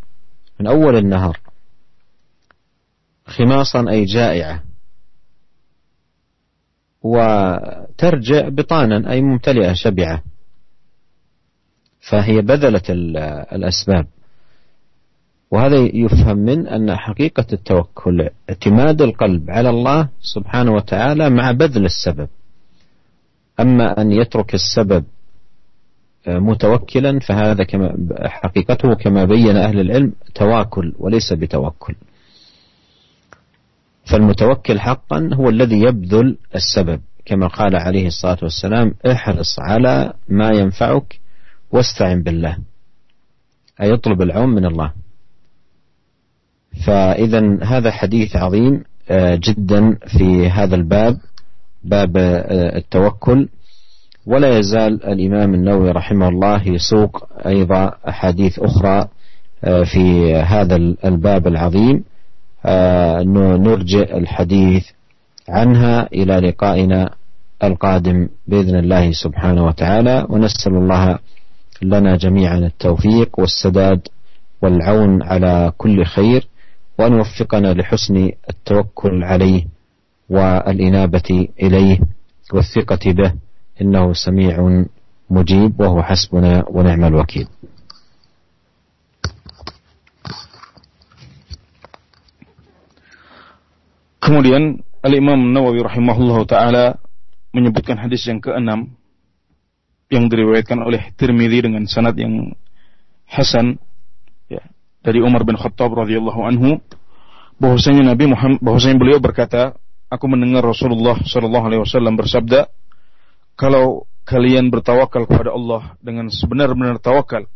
من أول النهار. خماصا أي جائعة. وترجع بطانا أي ممتلئة شبعة. فهي بذلت الأسباب. وهذا يفهم من أن حقيقة التوكل اعتماد القلب على الله سبحانه وتعالى مع بذل السبب. أما أن يترك السبب متوكلا فهذا كما حقيقته كما بين أهل العلم تواكل وليس بتوكل. فالمتوكل حقا هو الذي يبذل السبب. كما قال عليه الصلاة والسلام احرص على ما ينفعك واستعن بالله. أي يطلب العون من الله. فإذا هذا حديث عظيم آه، جدا في هذا الباب باب آه، التوكل. ولا يزال الإمام النووي رحمه الله يسوق أيضا أحاديث أخرى آه، في هذا الباب العظيم. نرجئ الحديث عنها إلى لقائنا القادم بإذن الله سبحانه وتعالى. ونسأل الله لنا جميعا التوفيق والسداد والعون على كل خير. وأن يوفقنا لحسن التوكل عليه والإنابة إليه والثقة به إنه سميع مجيب وهو حسبنا ونعم الوكيل Kemudian Al-Imam Nawawi rahimahullah taala menyebutkan hadis yang keenam yang diriwayatkan oleh Tirmidzi dengan sanad yang hasan ya, dari Umar bin Khattab radhiyallahu anhu bahwasanya Nabi Muhammad bahwasanya beliau berkata aku mendengar Rasulullah sallallahu alaihi wasallam bersabda kalau kalian bertawakal kepada Allah dengan sebenar-benar tawakal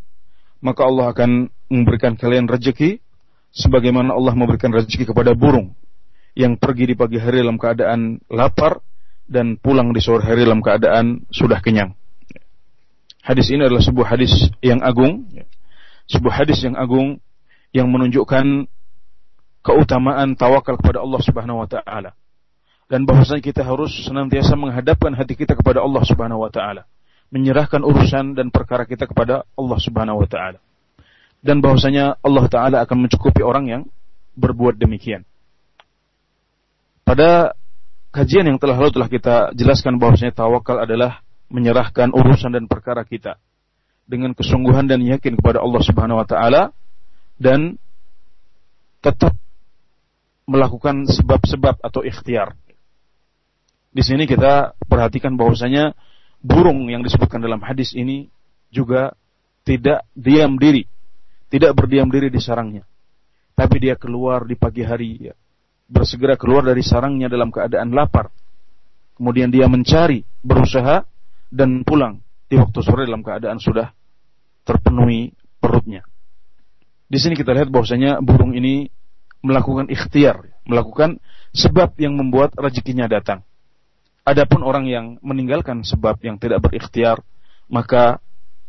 maka Allah akan memberikan kalian rezeki sebagaimana Allah memberikan rezeki kepada burung yang pergi di pagi hari dalam keadaan lapar dan pulang di sore hari dalam keadaan sudah kenyang. Hadis ini adalah sebuah hadis yang agung, sebuah hadis yang agung yang menunjukkan keutamaan tawakal kepada Allah Subhanahu wa taala. Dan bahwasanya kita harus senantiasa menghadapkan hati kita kepada Allah Subhanahu wa taala, menyerahkan urusan dan perkara kita kepada Allah Subhanahu wa taala. Dan bahwasanya Allah taala akan mencukupi orang yang berbuat demikian. Pada kajian yang telah lalu telah kita jelaskan bahwasanya tawakal adalah menyerahkan urusan dan perkara kita dengan kesungguhan dan yakin kepada Allah Subhanahu wa taala dan tetap melakukan sebab-sebab atau ikhtiar. Di sini kita perhatikan bahwasanya burung yang disebutkan dalam hadis ini juga tidak diam diri, tidak berdiam diri di sarangnya. Tapi dia keluar di pagi hari, ya, bersegera keluar dari sarangnya dalam keadaan lapar. Kemudian dia mencari, berusaha, dan pulang di waktu sore dalam keadaan sudah terpenuhi perutnya. Di sini kita lihat bahwasanya burung ini melakukan ikhtiar, melakukan sebab yang membuat rezekinya datang. Adapun orang yang meninggalkan sebab yang tidak berikhtiar, maka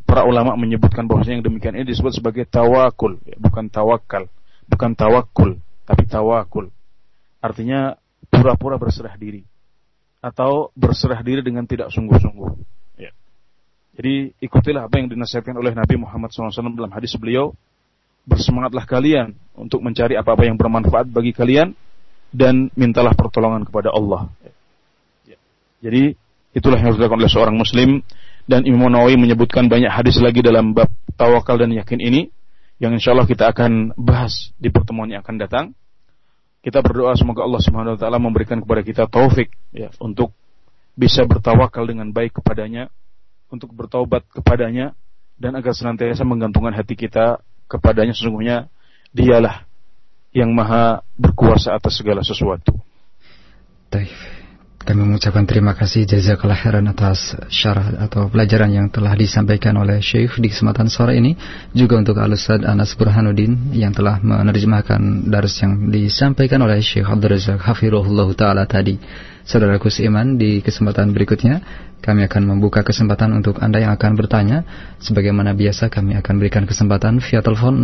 para ulama menyebutkan bahwasanya yang demikian ini disebut sebagai tawakul, ya, bukan tawakal, bukan tawakul, tapi tawakul. Artinya pura-pura berserah diri atau berserah diri dengan tidak sungguh-sungguh. Ya. Jadi ikutilah apa yang dinasihatkan oleh Nabi Muhammad SAW dalam hadis beliau. Bersemangatlah kalian untuk mencari apa-apa yang bermanfaat bagi kalian dan mintalah pertolongan kepada Allah. Jadi itulah yang harus dilakukan oleh seorang Muslim dan Imam Nawawi menyebutkan banyak hadis lagi dalam bab tawakal dan yakin ini yang insya Allah kita akan bahas di pertemuan yang akan datang. Kita berdoa semoga Allah Subhanahu wa taala memberikan kepada kita taufik ya untuk bisa bertawakal dengan baik kepadanya, untuk bertaubat kepadanya dan agar senantiasa menggantungkan hati kita kepadanya sesungguhnya dialah yang maha berkuasa atas segala sesuatu. Taif. Kami mengucapkan terima kasih jazakallah khairan atas syarah atau pelajaran yang telah disampaikan oleh Syekh di kesempatan sore ini juga untuk Al-Ustaz Anas Burhanuddin yang telah menerjemahkan dars yang disampaikan oleh Syekh Abdul Razak Hafirullah taala tadi. Saudaraku seiman, di kesempatan berikutnya kami akan membuka kesempatan untuk Anda yang akan bertanya. Sebagaimana biasa kami akan berikan kesempatan via telepon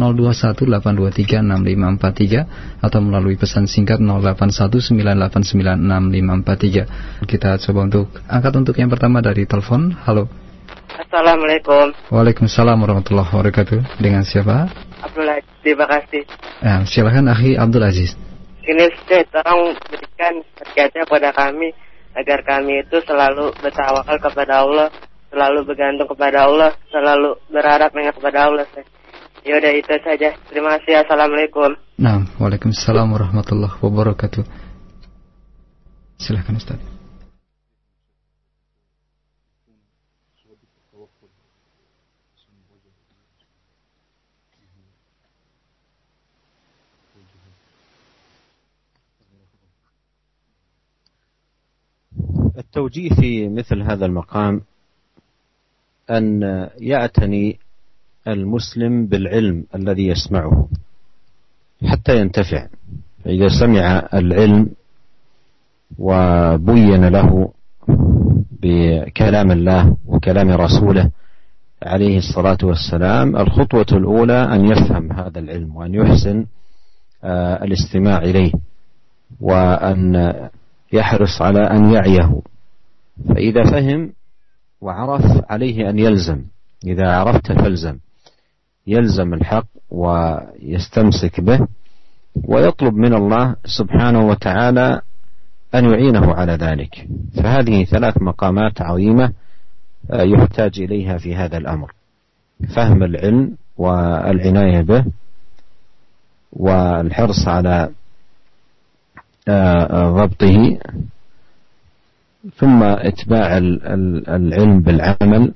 0218236543 atau melalui pesan singkat 0819896543. Kita coba untuk angkat untuk yang pertama dari telepon. Halo. Assalamualaikum. Waalaikumsalam warahmatullahi wabarakatuh. Dengan siapa? Abdul Aziz, terima kasih. Ya, silakan Akhi Abdul Aziz. Ini Ustaz, tolong berikan nasihatnya kepada kami agar kami itu selalu bertawakal kepada Allah, selalu bergantung kepada Allah, selalu berharap hanya kepada Allah. Ya udah itu saja. Terima kasih. Assalamualaikum. Nah, Waalaikumsalam warahmatullahi wabarakatuh. Silahkan Ustaz. التوجيه في مثل هذا المقام أن يعتني المسلم بالعلم الذي يسمعه حتى ينتفع. فإذا سمع العلم وبين له بكلام الله كلام رسوله عليه الصلاة والسلام الخطوة الأولى أن يفهم هذا العلم وأن يحسن آه، الاستماع إليه وأن يحرص على أن يعيه. فإذا فهم وعرف عليه أن يلزم. إذا عرفت فالزم. يلزم الحق ويستمسك به ويطلب من الله سبحانه وتعالى أن يعينه على ذلك. فهذه ثلاث مقامات عظيمة آه، يحتاج إليها في هذا الأمر. فهم العلم والعناية به والحرص على ضبطه ثم إتباع العلم بالعمل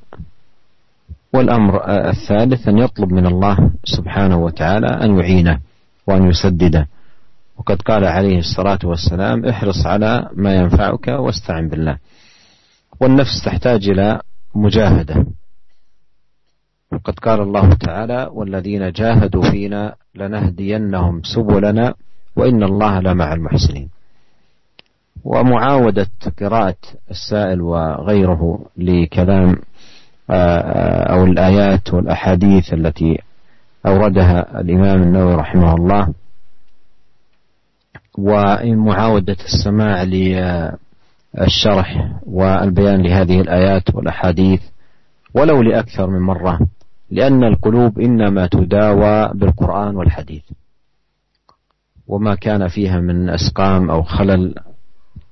والأمر آه، الثالث أن يطلب من الله سبحانه وتعالى أن يعينه وأن يسدده. وقد قال عليه الصلاة والسلام احرص على ما ينفعك واستعن بالله. والنفس تحتاج إلى مجاهدة. وقد قال الله تعالى والذين جاهدوا فينا لنهدينهم سبلنا وإن الله لمع المحسنين. ومعاودة قراءة السائل وغيره لكلام آه، أو الآيات والأحاديث التي أوردها الإمام النووي رحمه الله. ومعاودة السماع للشرح والبيان لهذه الآيات والأحاديث ولو لأكثر من مرة لأن القلوب إنما تداوى بالقرآن والحديث. وما كان فيها من أسقام أو خلل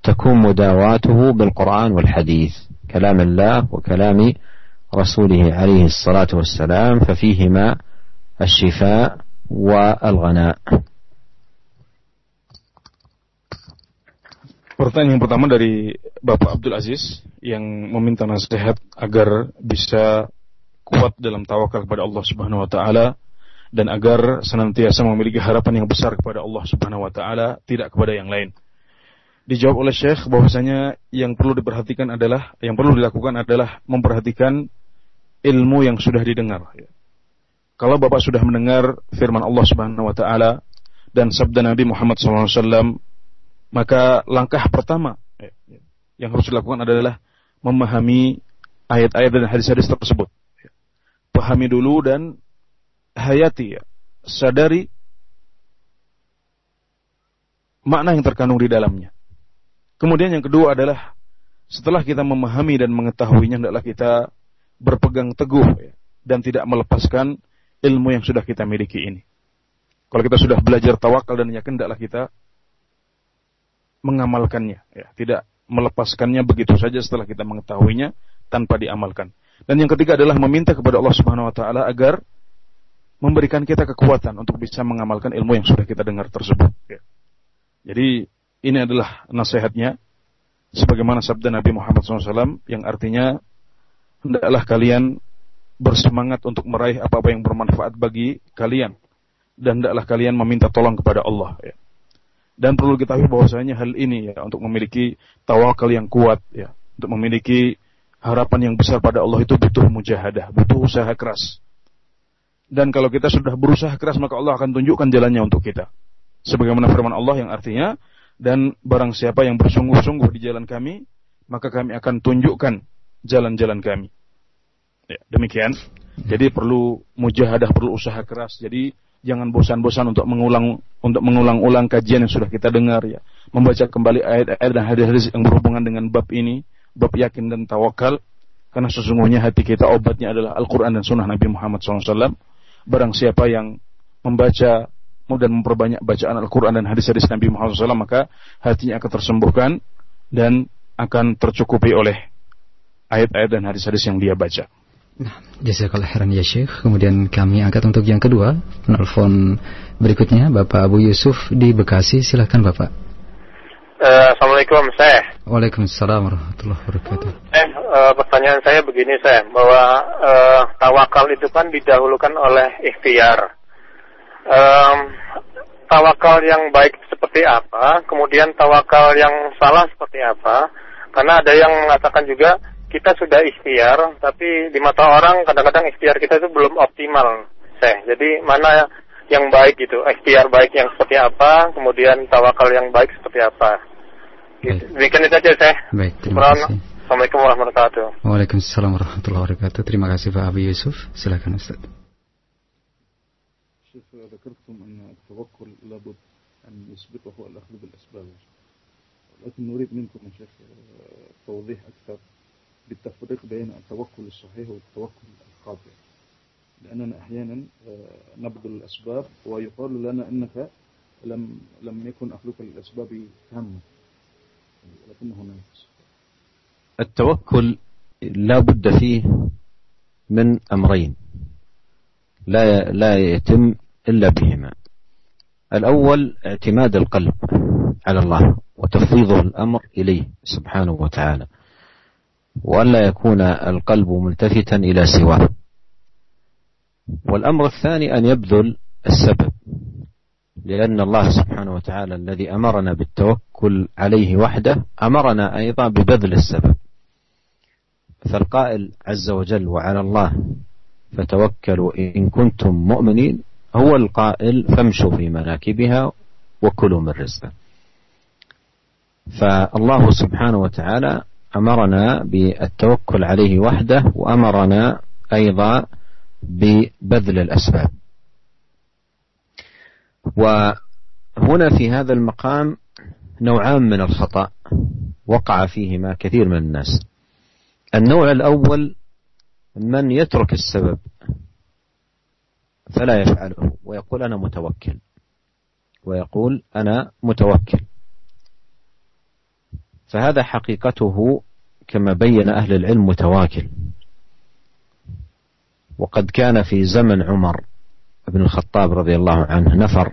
تكون مداواته بالقرآن والحديث كلام الله وكلام رسوله عليه الصلاة والسلام ففيهما الشفاء والغناء Pertanyaan yang pertama dari Bapak Abdul Aziz yang meminta nasihat agar bisa kuat dalam tawakal kepada Allah Subhanahu wa taala dan agar senantiasa memiliki harapan yang besar kepada Allah Subhanahu wa taala, tidak kepada yang lain. Dijawab oleh Syekh bahwasanya yang perlu diperhatikan adalah yang perlu dilakukan adalah memperhatikan ilmu yang sudah didengar. Kalau Bapak sudah mendengar firman Allah Subhanahu wa taala dan sabda Nabi Muhammad SAW, maka langkah pertama yang harus dilakukan adalah memahami ayat-ayat dan hadis-hadis tersebut. Pahami dulu dan hayati ya, sadari makna yang terkandung di dalamnya. Kemudian yang kedua adalah setelah kita memahami dan mengetahuinya hendaklah kita berpegang teguh ya, dan tidak melepaskan ilmu yang sudah kita miliki ini. Kalau kita sudah belajar tawakal dan yakin hendaklah kita mengamalkannya ya, tidak melepaskannya begitu saja setelah kita mengetahuinya tanpa diamalkan. Dan yang ketiga adalah meminta kepada Allah Subhanahu wa taala agar memberikan kita kekuatan untuk bisa mengamalkan ilmu yang sudah kita dengar tersebut. Ya. Jadi ini adalah nasihatnya sebagaimana sabda Nabi Muhammad SAW yang artinya hendaklah kalian bersemangat untuk meraih apa-apa yang bermanfaat bagi kalian dan hendaklah kalian meminta tolong kepada Allah. Ya. Dan perlu kita tahu bahwasanya hal ini ya untuk memiliki tawakal yang kuat ya, untuk memiliki harapan yang besar pada Allah itu butuh mujahadah, butuh usaha keras. Dan kalau kita sudah berusaha keras maka Allah akan tunjukkan jalannya untuk kita. Sebagaimana firman Allah yang artinya dan barang siapa yang bersungguh-sungguh di jalan kami, maka kami akan tunjukkan jalan-jalan kami. Ya, demikian. Jadi perlu mujahadah, perlu usaha keras. Jadi jangan bosan-bosan untuk mengulang untuk mengulang-ulang kajian yang sudah kita dengar ya. Membaca kembali ayat-ayat dan hadis-hadis yang berhubungan dengan bab ini, bab yakin dan tawakal. Karena sesungguhnya hati kita obatnya adalah Al-Quran dan Sunnah Nabi Muhammad SAW barang siapa yang membaca dan memperbanyak bacaan Al-Quran dan hadis-hadis Nabi Muhammad SAW maka hatinya akan tersembuhkan dan akan tercukupi oleh ayat-ayat dan hadis-hadis yang dia baca. Nah, jazakallah khairan ya Syekh. Kemudian kami angkat untuk yang kedua, penelpon berikutnya Bapak Abu Yusuf di Bekasi. Silakan Bapak. Uh, Assalamualaikum, saya. Waalaikumsalam warahmatullahi wabarakatuh. Eh, uh, pertanyaan saya begini, saya, bahwa uh, tawakal itu kan didahulukan oleh ikhtiar. Um, tawakal yang baik seperti apa, kemudian tawakal yang salah seperti apa? Karena ada yang mengatakan juga kita sudah ikhtiar, tapi di mata orang kadang-kadang ikhtiar kita itu belum optimal, saya. Jadi mana yang baik gitu, ikhtiar baik yang seperti apa, kemudian tawakal yang baik seperti apa. Gitu. Demikian itu aja saya. Baik, terima kasih. Assalamualaikum warahmatullahi wabarakatuh. Waalaikumsalam warahmatullahi wabarakatuh. Terima kasih Pak Abi Yusuf. Silakan Ustaz. شيخ ذكرتم أن التوكل لابد أن يسبقه الأخذ بالأسباب لكن نريد منكم يا شيخ توضيح أكثر بالتفريق بين التوكل الصحيح والتوكل الخاطئ لأننا أحيانا نبذل الأسباب ويقال لنا أنك لم لم يكن أخذك للأسباب تامة ولكنه ناقص التوكل لا بد فيه من أمرين لا لا يتم إلا بهما. الأول اعتماد القلب على الله وتفويضه الأمر إليه سبحانه وتعالى وألا يكون القلب ملتفتا إلى سواه. والأمر الثاني أن يبذل السبب لأن الله سبحانه وتعالى الذي أمرنا بالتوكل عليه وحده أمرنا أيضا ببذل السبب. فالقائل عز وجل وعلى الله فتوكلوا إن كنتم مؤمنين هو القائل فامشوا في مناكبها وكلوا من رزقه. فالله سبحانه وتعالى أمرنا بالتوكل عليه وحده وأمرنا أيضا ببذل الأسباب. وهنا في هذا المقام نوعان من الخطأ وقع فيهما كثير من الناس. النوع الأول من يترك السبب فلا يفعله ويقول أنا متوكل ويقول أنا متوكل. فهذا حقيقته كما بين أهل العلم متواكل. وقد كان في زمن عمر بن الخطاب رضي الله عنه نفر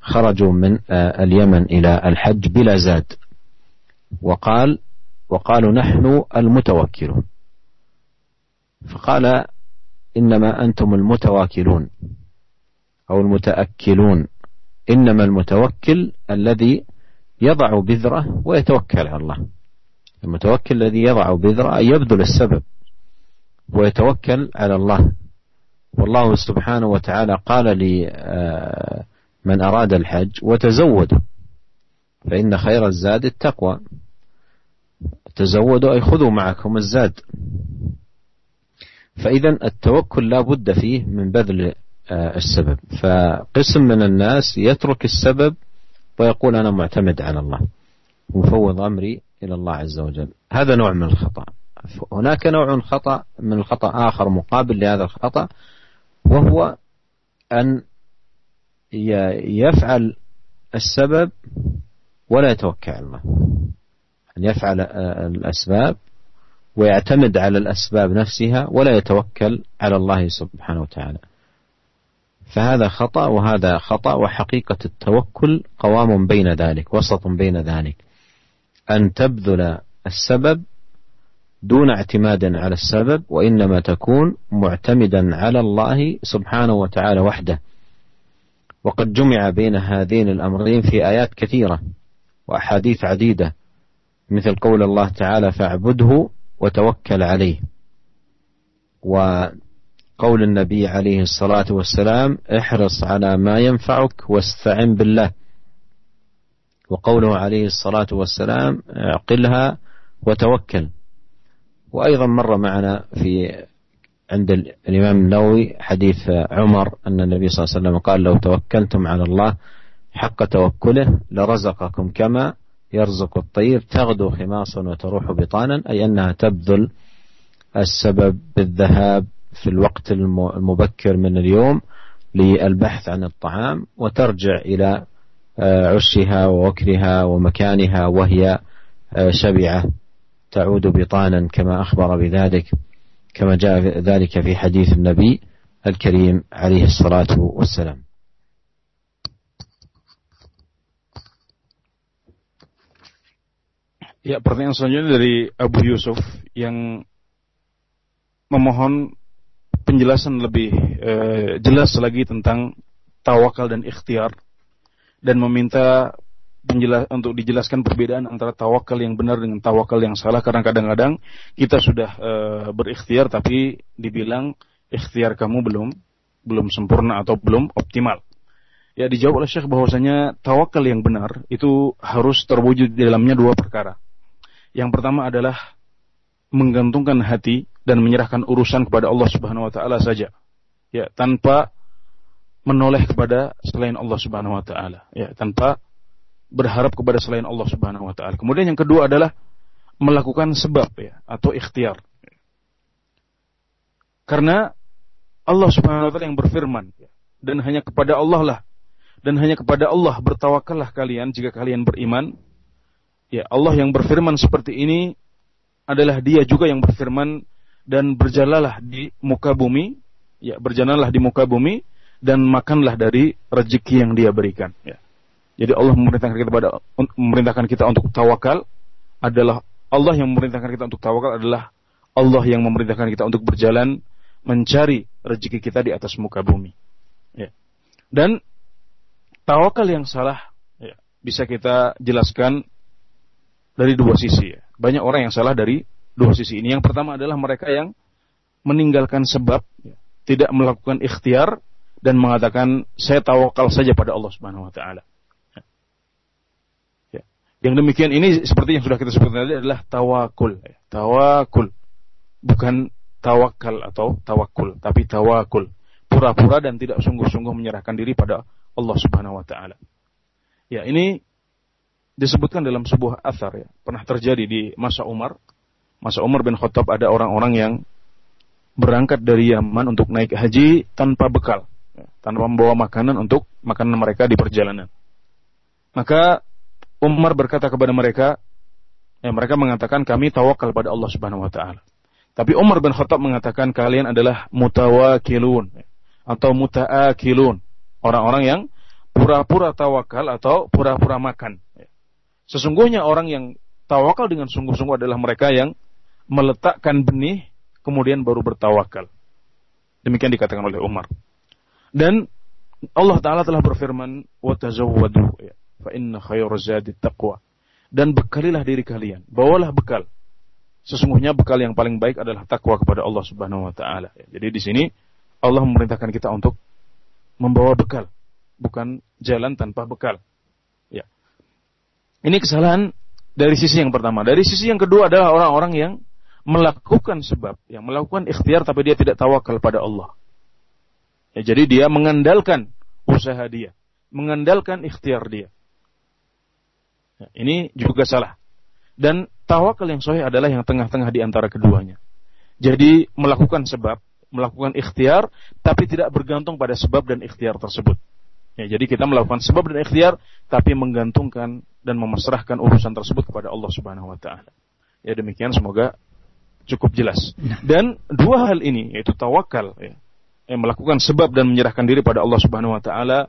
خرجوا من اليمن إلى الحج بلا زاد. وقال وقالوا نحن المتوكلون. فقال إنما أنتم المتواكلون أو المتأكلون. إنما المتوكل الذي يضع بذرة ويتوكل على الله. المتوكل الذي يضع بذرة يبذل السبب. ويتوكل على الله. والله سبحانه وتعالى قال لمن أراد الحج وتزودوا فإن خير الزاد التقوى. تزودوا أي خذوا معكم الزاد. فإذا التوكل لا بد فيه من بذل السبب. فقسم من الناس يترك السبب ويقول أنا معتمد على الله مفوض أمري إلى الله عز وجل. هذا نوع من الخطأ. هناك نوع خطأ من الخطأ آخر مقابل لهذا الخطأ وهو أن يفعل السبب ولا يتوكل على الله. أن يفعل الأسباب ويعتمد على الأسباب نفسها ولا يتوكل على الله سبحانه وتعالى. فهذا خطأ وهذا خطأ وحقيقة التوكل قوام بين ذلك وسط بين ذلك. أن تبذل السبب دون اعتماد على السبب وإنما تكون معتمدا على الله سبحانه وتعالى وحده. وقد جمع بين هذين الأمرين في آيات كثيرة وأحاديث عديدة مثل قول الله تعالى فاعبده وتوكل عليه و قول النبي عليه الصلاة والسلام احرص على ما ينفعك واستعن بالله وقوله عليه الصلاة والسلام اعقلها وتوكل وأيضا مر معنا في عند الإمام النووي حديث عمر أن النبي صلى الله عليه وسلم قال لو توكلتم على الله حق توكله لرزقكم كما يرزق الطير تغدو خماصا وتروح بطانا أي أنها تبذل السبب بالذهاب في الوقت المبكر من اليوم للبحث عن الطعام وترجع إلى عشها ووكرها ومكانها وهي شبعة. تعود بطانا كما أخبر بذلك كما جاء ذلك في حديث النبي الكريم عليه الصلاة والسلام Ya, pertanyaan selanjutnya dari Abu Yusuf yang memohon penjelasan lebih e, jelas lagi tentang tawakal dan ikhtiar dan meminta penjelas untuk dijelaskan perbedaan antara tawakal yang benar dengan tawakal yang salah karena kadang-kadang kita sudah e, berikhtiar tapi dibilang ikhtiar kamu belum belum sempurna atau belum optimal. Ya dijawab oleh Syekh bahwasanya tawakal yang benar itu harus terwujud di dalamnya dua perkara. Yang pertama adalah menggantungkan hati dan menyerahkan urusan kepada Allah Subhanahu wa taala saja. Ya, tanpa menoleh kepada selain Allah Subhanahu wa taala, ya, tanpa berharap kepada selain Allah Subhanahu wa taala. Kemudian yang kedua adalah melakukan sebab ya atau ikhtiar. Karena Allah Subhanahu wa taala yang berfirman ya, dan hanya kepada Allah lah dan hanya kepada Allah bertawakallah kalian jika kalian beriman. Ya, Allah yang berfirman seperti ini adalah Dia juga yang berfirman dan berjalanlah di muka bumi, ya, berjalanlah di muka bumi dan makanlah dari rezeki yang Dia berikan, ya. Jadi Allah memerintahkan kita pada memerintahkan kita untuk tawakal adalah Allah yang memerintahkan kita untuk tawakal adalah Allah yang memerintahkan kita untuk berjalan mencari rezeki kita di atas muka bumi. Ya. Dan tawakal yang salah ya, bisa kita jelaskan dari dua sisi. Ya. Banyak orang yang salah dari dua sisi ini. Yang pertama adalah mereka yang meninggalkan sebab, ya, tidak melakukan ikhtiar dan mengatakan saya tawakal saja pada Allah Subhanahu Wa Taala. Yang demikian ini seperti yang sudah kita sebutkan tadi adalah tawakul. Tawakul. Bukan tawakal atau tawakul, tapi tawakul. Pura-pura dan tidak sungguh-sungguh menyerahkan diri pada Allah Subhanahu wa taala. Ya, ini disebutkan dalam sebuah athar ya. Pernah terjadi di masa Umar. Masa Umar bin Khattab ada orang-orang yang berangkat dari Yaman untuk naik haji tanpa bekal, ya, tanpa membawa makanan untuk makanan mereka di perjalanan. Maka Umar berkata kepada mereka, ya mereka mengatakan kami tawakal pada Allah Subhanahu wa taala. Tapi Umar bin Khattab mengatakan kalian adalah mutawakilun atau mutaakilun, orang-orang yang pura-pura tawakal atau pura-pura makan. Ya. Sesungguhnya orang yang tawakal dengan sungguh-sungguh adalah mereka yang meletakkan benih kemudian baru bertawakal. Demikian dikatakan oleh Umar. Dan Allah Taala telah berfirman, "Watazawwadu." Ya fa inna zadi taqwa. Dan bekalilah diri kalian, bawalah bekal. Sesungguhnya bekal yang paling baik adalah takwa kepada Allah Subhanahu wa taala. Jadi di sini Allah memerintahkan kita untuk membawa bekal, bukan jalan tanpa bekal. Ya. Ini kesalahan dari sisi yang pertama. Dari sisi yang kedua adalah orang-orang yang melakukan sebab, yang melakukan ikhtiar tapi dia tidak tawakal pada Allah. Ya, jadi dia mengandalkan usaha dia, mengandalkan ikhtiar dia. Ini juga salah. Dan tawakal yang sahih adalah yang tengah-tengah di antara keduanya. Jadi melakukan sebab, melakukan ikhtiar, tapi tidak bergantung pada sebab dan ikhtiar tersebut. Ya, jadi kita melakukan sebab dan ikhtiar, tapi menggantungkan dan memasrahkan urusan tersebut kepada Allah Subhanahu Wa Taala. Ya demikian semoga cukup jelas. Ya. Dan dua hal ini yaitu tawakal, ya, yang melakukan sebab dan menyerahkan diri pada Allah Subhanahu Wa Taala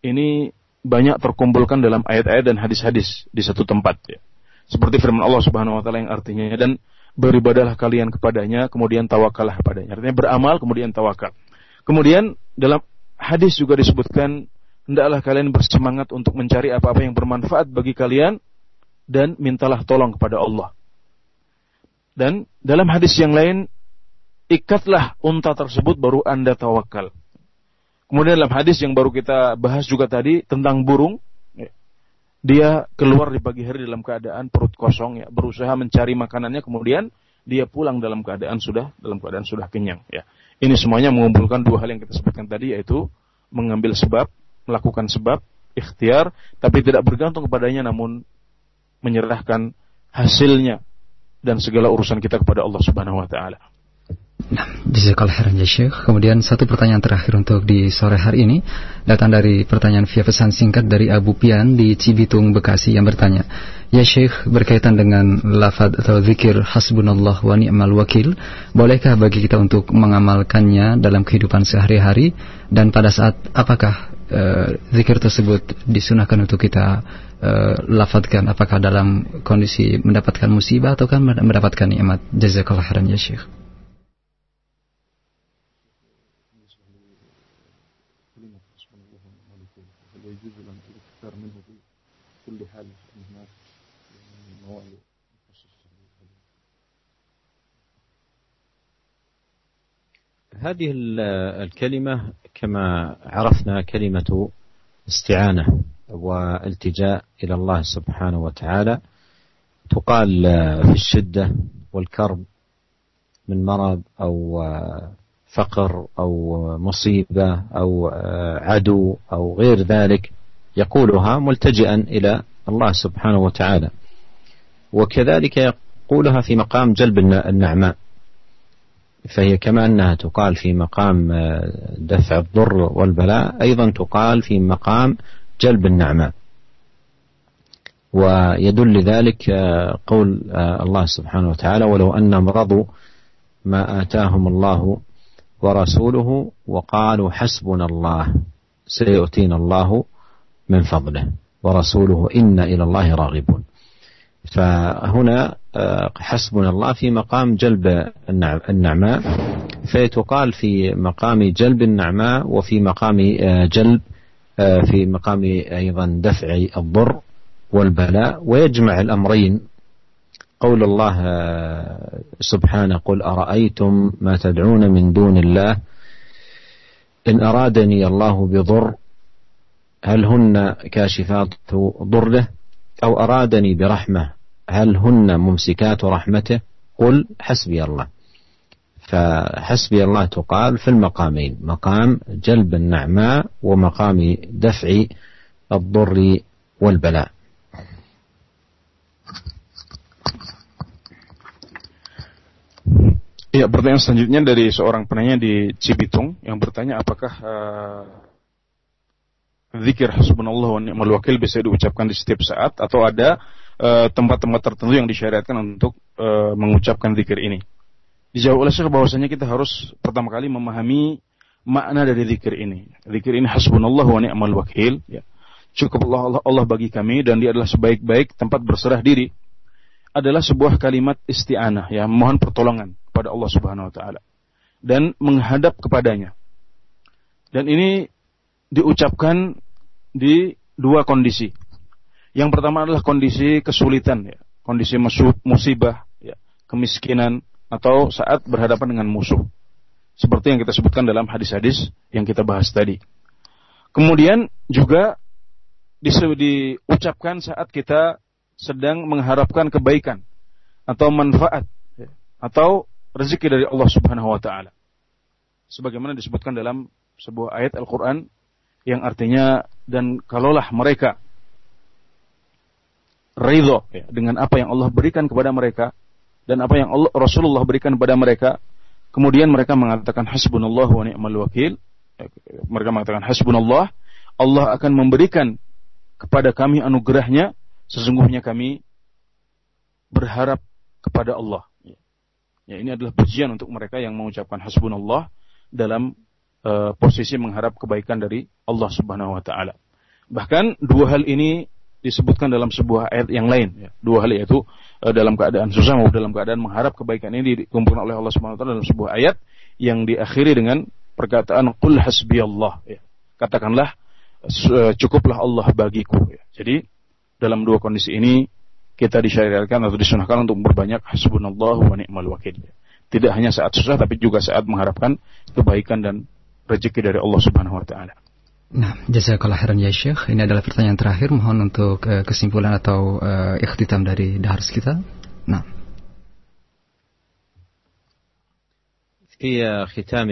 ini banyak terkumpulkan dalam ayat-ayat dan hadis-hadis di satu tempat ya. Seperti firman Allah Subhanahu wa taala yang artinya dan beribadahlah kalian kepadanya kemudian tawakallah kepadanya. Artinya beramal kemudian tawakal. Kemudian dalam hadis juga disebutkan hendaklah kalian bersemangat untuk mencari apa-apa yang bermanfaat bagi kalian dan mintalah tolong kepada Allah. Dan dalam hadis yang lain ikatlah unta tersebut baru Anda tawakal. Kemudian dalam hadis yang baru kita bahas juga tadi tentang burung, ya, dia keluar di pagi hari dalam keadaan perut kosong, ya, berusaha mencari makanannya, kemudian dia pulang dalam keadaan sudah dalam keadaan sudah kenyang. Ya. Ini semuanya mengumpulkan dua hal yang kita sebutkan tadi, yaitu mengambil sebab, melakukan sebab, ikhtiar, tapi tidak bergantung kepadanya, namun menyerahkan hasilnya dan segala urusan kita kepada Allah Subhanahu wa taala. Nah, jazakallah khairan ya Syekh. Kemudian satu pertanyaan terakhir untuk di sore hari ini datang dari pertanyaan via pesan singkat dari Abu Pian di Cibitung, Bekasi yang bertanya, "Ya Syekh, berkaitan dengan lafaz atau zikir hasbunallah wa ni'mal wakil, bolehkah bagi kita untuk mengamalkannya dalam kehidupan sehari-hari dan pada saat apakah uh, zikir tersebut disunahkan untuk kita uh, lafadzkan apakah dalam kondisi mendapatkan musibah atau kan mendapatkan nikmat?" Jazakallah khairan ya Syekh. هذه الكلمة كما عرفنا كلمة استعانة والتجاء إلى الله سبحانه وتعالى. تقال في الشدة والكرب من مرض أو فقر أو مصيبة أو عدو أو غير ذلك يقولها ملتجئا إلى الله سبحانه وتعالى. وكذلك يقولها في مقام جلب النعماء. فهي كما أنها تقال في مقام دفع الضر والبلاء أيضا تقال في مقام جلب النعماء ويدل ذلك قول الله سبحانه وتعالى ولو أنهم رضوا ما آتاهم الله ورسوله وقالوا حسبنا الله سيؤتينا الله من فضله ورسوله إنا إلى الله راغبون. فهنا حسبنا الله في مقام جلب النعماء. فيتقال في مقام جلب النعماء وفي مقام جلب في مقام أيضا دفع الضر والبلاء. ويجمع الأمرين. قول الله سبحانه قل أرأيتم ما تدعون من دون الله؟ إن أرادني الله بضر هل هن كاشفات ضره؟ أو أرادني برحمة؟ هل هن ممسكات رحمته قل حسبي الله فحسبي الله تقال في المقامين مقام جلب النعماء ومقام دفع الضر والبلاء Ya, pertanyaan selanjutnya dari seorang penanya di Cibitung yang bertanya apakah uh, zikir hasbunallah wa ni'mal wakil bisa diucapkan di setiap saat atau ada eh, tempat-tempat uh, tertentu yang disyariatkan untuk uh, mengucapkan zikir ini. Dijawab oleh Syekh bahwasanya kita harus pertama kali memahami makna dari zikir ini. Zikir ini hasbunallah wa ni'mal wakil ya. Cukuplah Allah, Allah bagi kami dan dia adalah sebaik-baik tempat berserah diri. Adalah sebuah kalimat isti'anah ya, mohon pertolongan kepada Allah Subhanahu wa taala dan menghadap kepadanya. Dan ini diucapkan di dua kondisi. Yang pertama adalah kondisi kesulitan ya, kondisi musibah ya, kemiskinan atau saat berhadapan dengan musuh. Seperti yang kita sebutkan dalam hadis-hadis yang kita bahas tadi. Kemudian juga diucapkan saat kita sedang mengharapkan kebaikan atau manfaat ya, atau rezeki dari Allah Subhanahu wa taala. Sebagaimana disebutkan dalam sebuah ayat Al-Qur'an yang artinya dan kalaulah mereka ridho ya, dengan apa yang Allah berikan kepada mereka dan apa yang Allah, Rasulullah berikan kepada mereka, kemudian mereka mengatakan hasbunallah wa ni'mal wakil, ya, mereka mengatakan hasbunallah, Allah akan memberikan kepada kami anugerahnya, sesungguhnya kami berharap kepada Allah. Ya, ini adalah pujian untuk mereka yang mengucapkan hasbunallah dalam uh, posisi mengharap kebaikan dari Allah Subhanahu wa taala. Bahkan dua hal ini disebutkan dalam sebuah ayat yang lain ya. Dua hal yaitu uh, dalam keadaan susah maupun dalam keadaan mengharap kebaikan ini dikumpulkan oleh Allah Subhanahu wa taala dalam sebuah ayat yang diakhiri dengan perkataan qul hasbiyallah ya. Katakanlah uh, cukuplah Allah bagiku ya. Jadi dalam dua kondisi ini kita disyariatkan atau disunahkan untuk berbanyak hasbunallahu wa ni'mal wakil. Tidak hanya saat susah tapi juga saat mengharapkan kebaikan dan rezeki dari Allah Subhanahu wa taala. Nah, jazakallah khairan ya Syekh. Ini adalah pertanyaan terakhir mohon untuk uh, kesimpulan atau uh, ikhtitam dari dahars kita. Nah. في ختام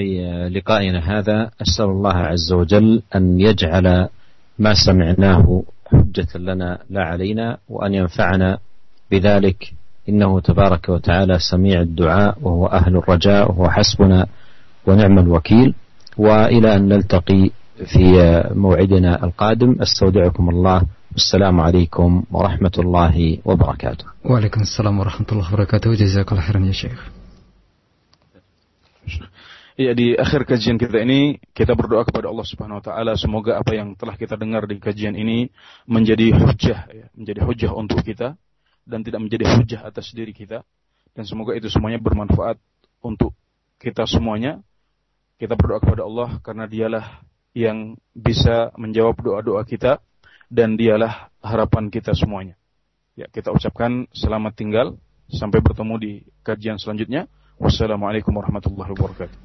لقائنا هذا أسأل الله عز وجل أن يجعل ما سمعناه حجة لنا لا علينا وأن ينفعنا بذلك إنه تبارك وتعالى سميع الدعاء وهو أهل الرجاء وهو حسبنا ونعم الوكيل وإلى أن نلتقي في موعدنا القادم استودعكم الله والسلام عليكم ورحمة الله وبركاته وعليكم السلام ورحمة الله وبركاته جزاك الله خيرا يا شيخ Ya di akhir kajian kita ini kita berdoa kepada Allah Subhanahu wa taala semoga apa yang telah kita dengar di kajian ini menjadi hujah ya, menjadi hujah untuk kita dan tidak menjadi hujah atas diri kita dan semoga itu semuanya bermanfaat untuk kita semuanya. Kita berdoa kepada Allah karena dialah yang bisa menjawab doa-doa kita dan dialah harapan kita semuanya. Ya, kita ucapkan selamat tinggal sampai bertemu di kajian selanjutnya. Wassalamualaikum warahmatullahi wabarakatuh.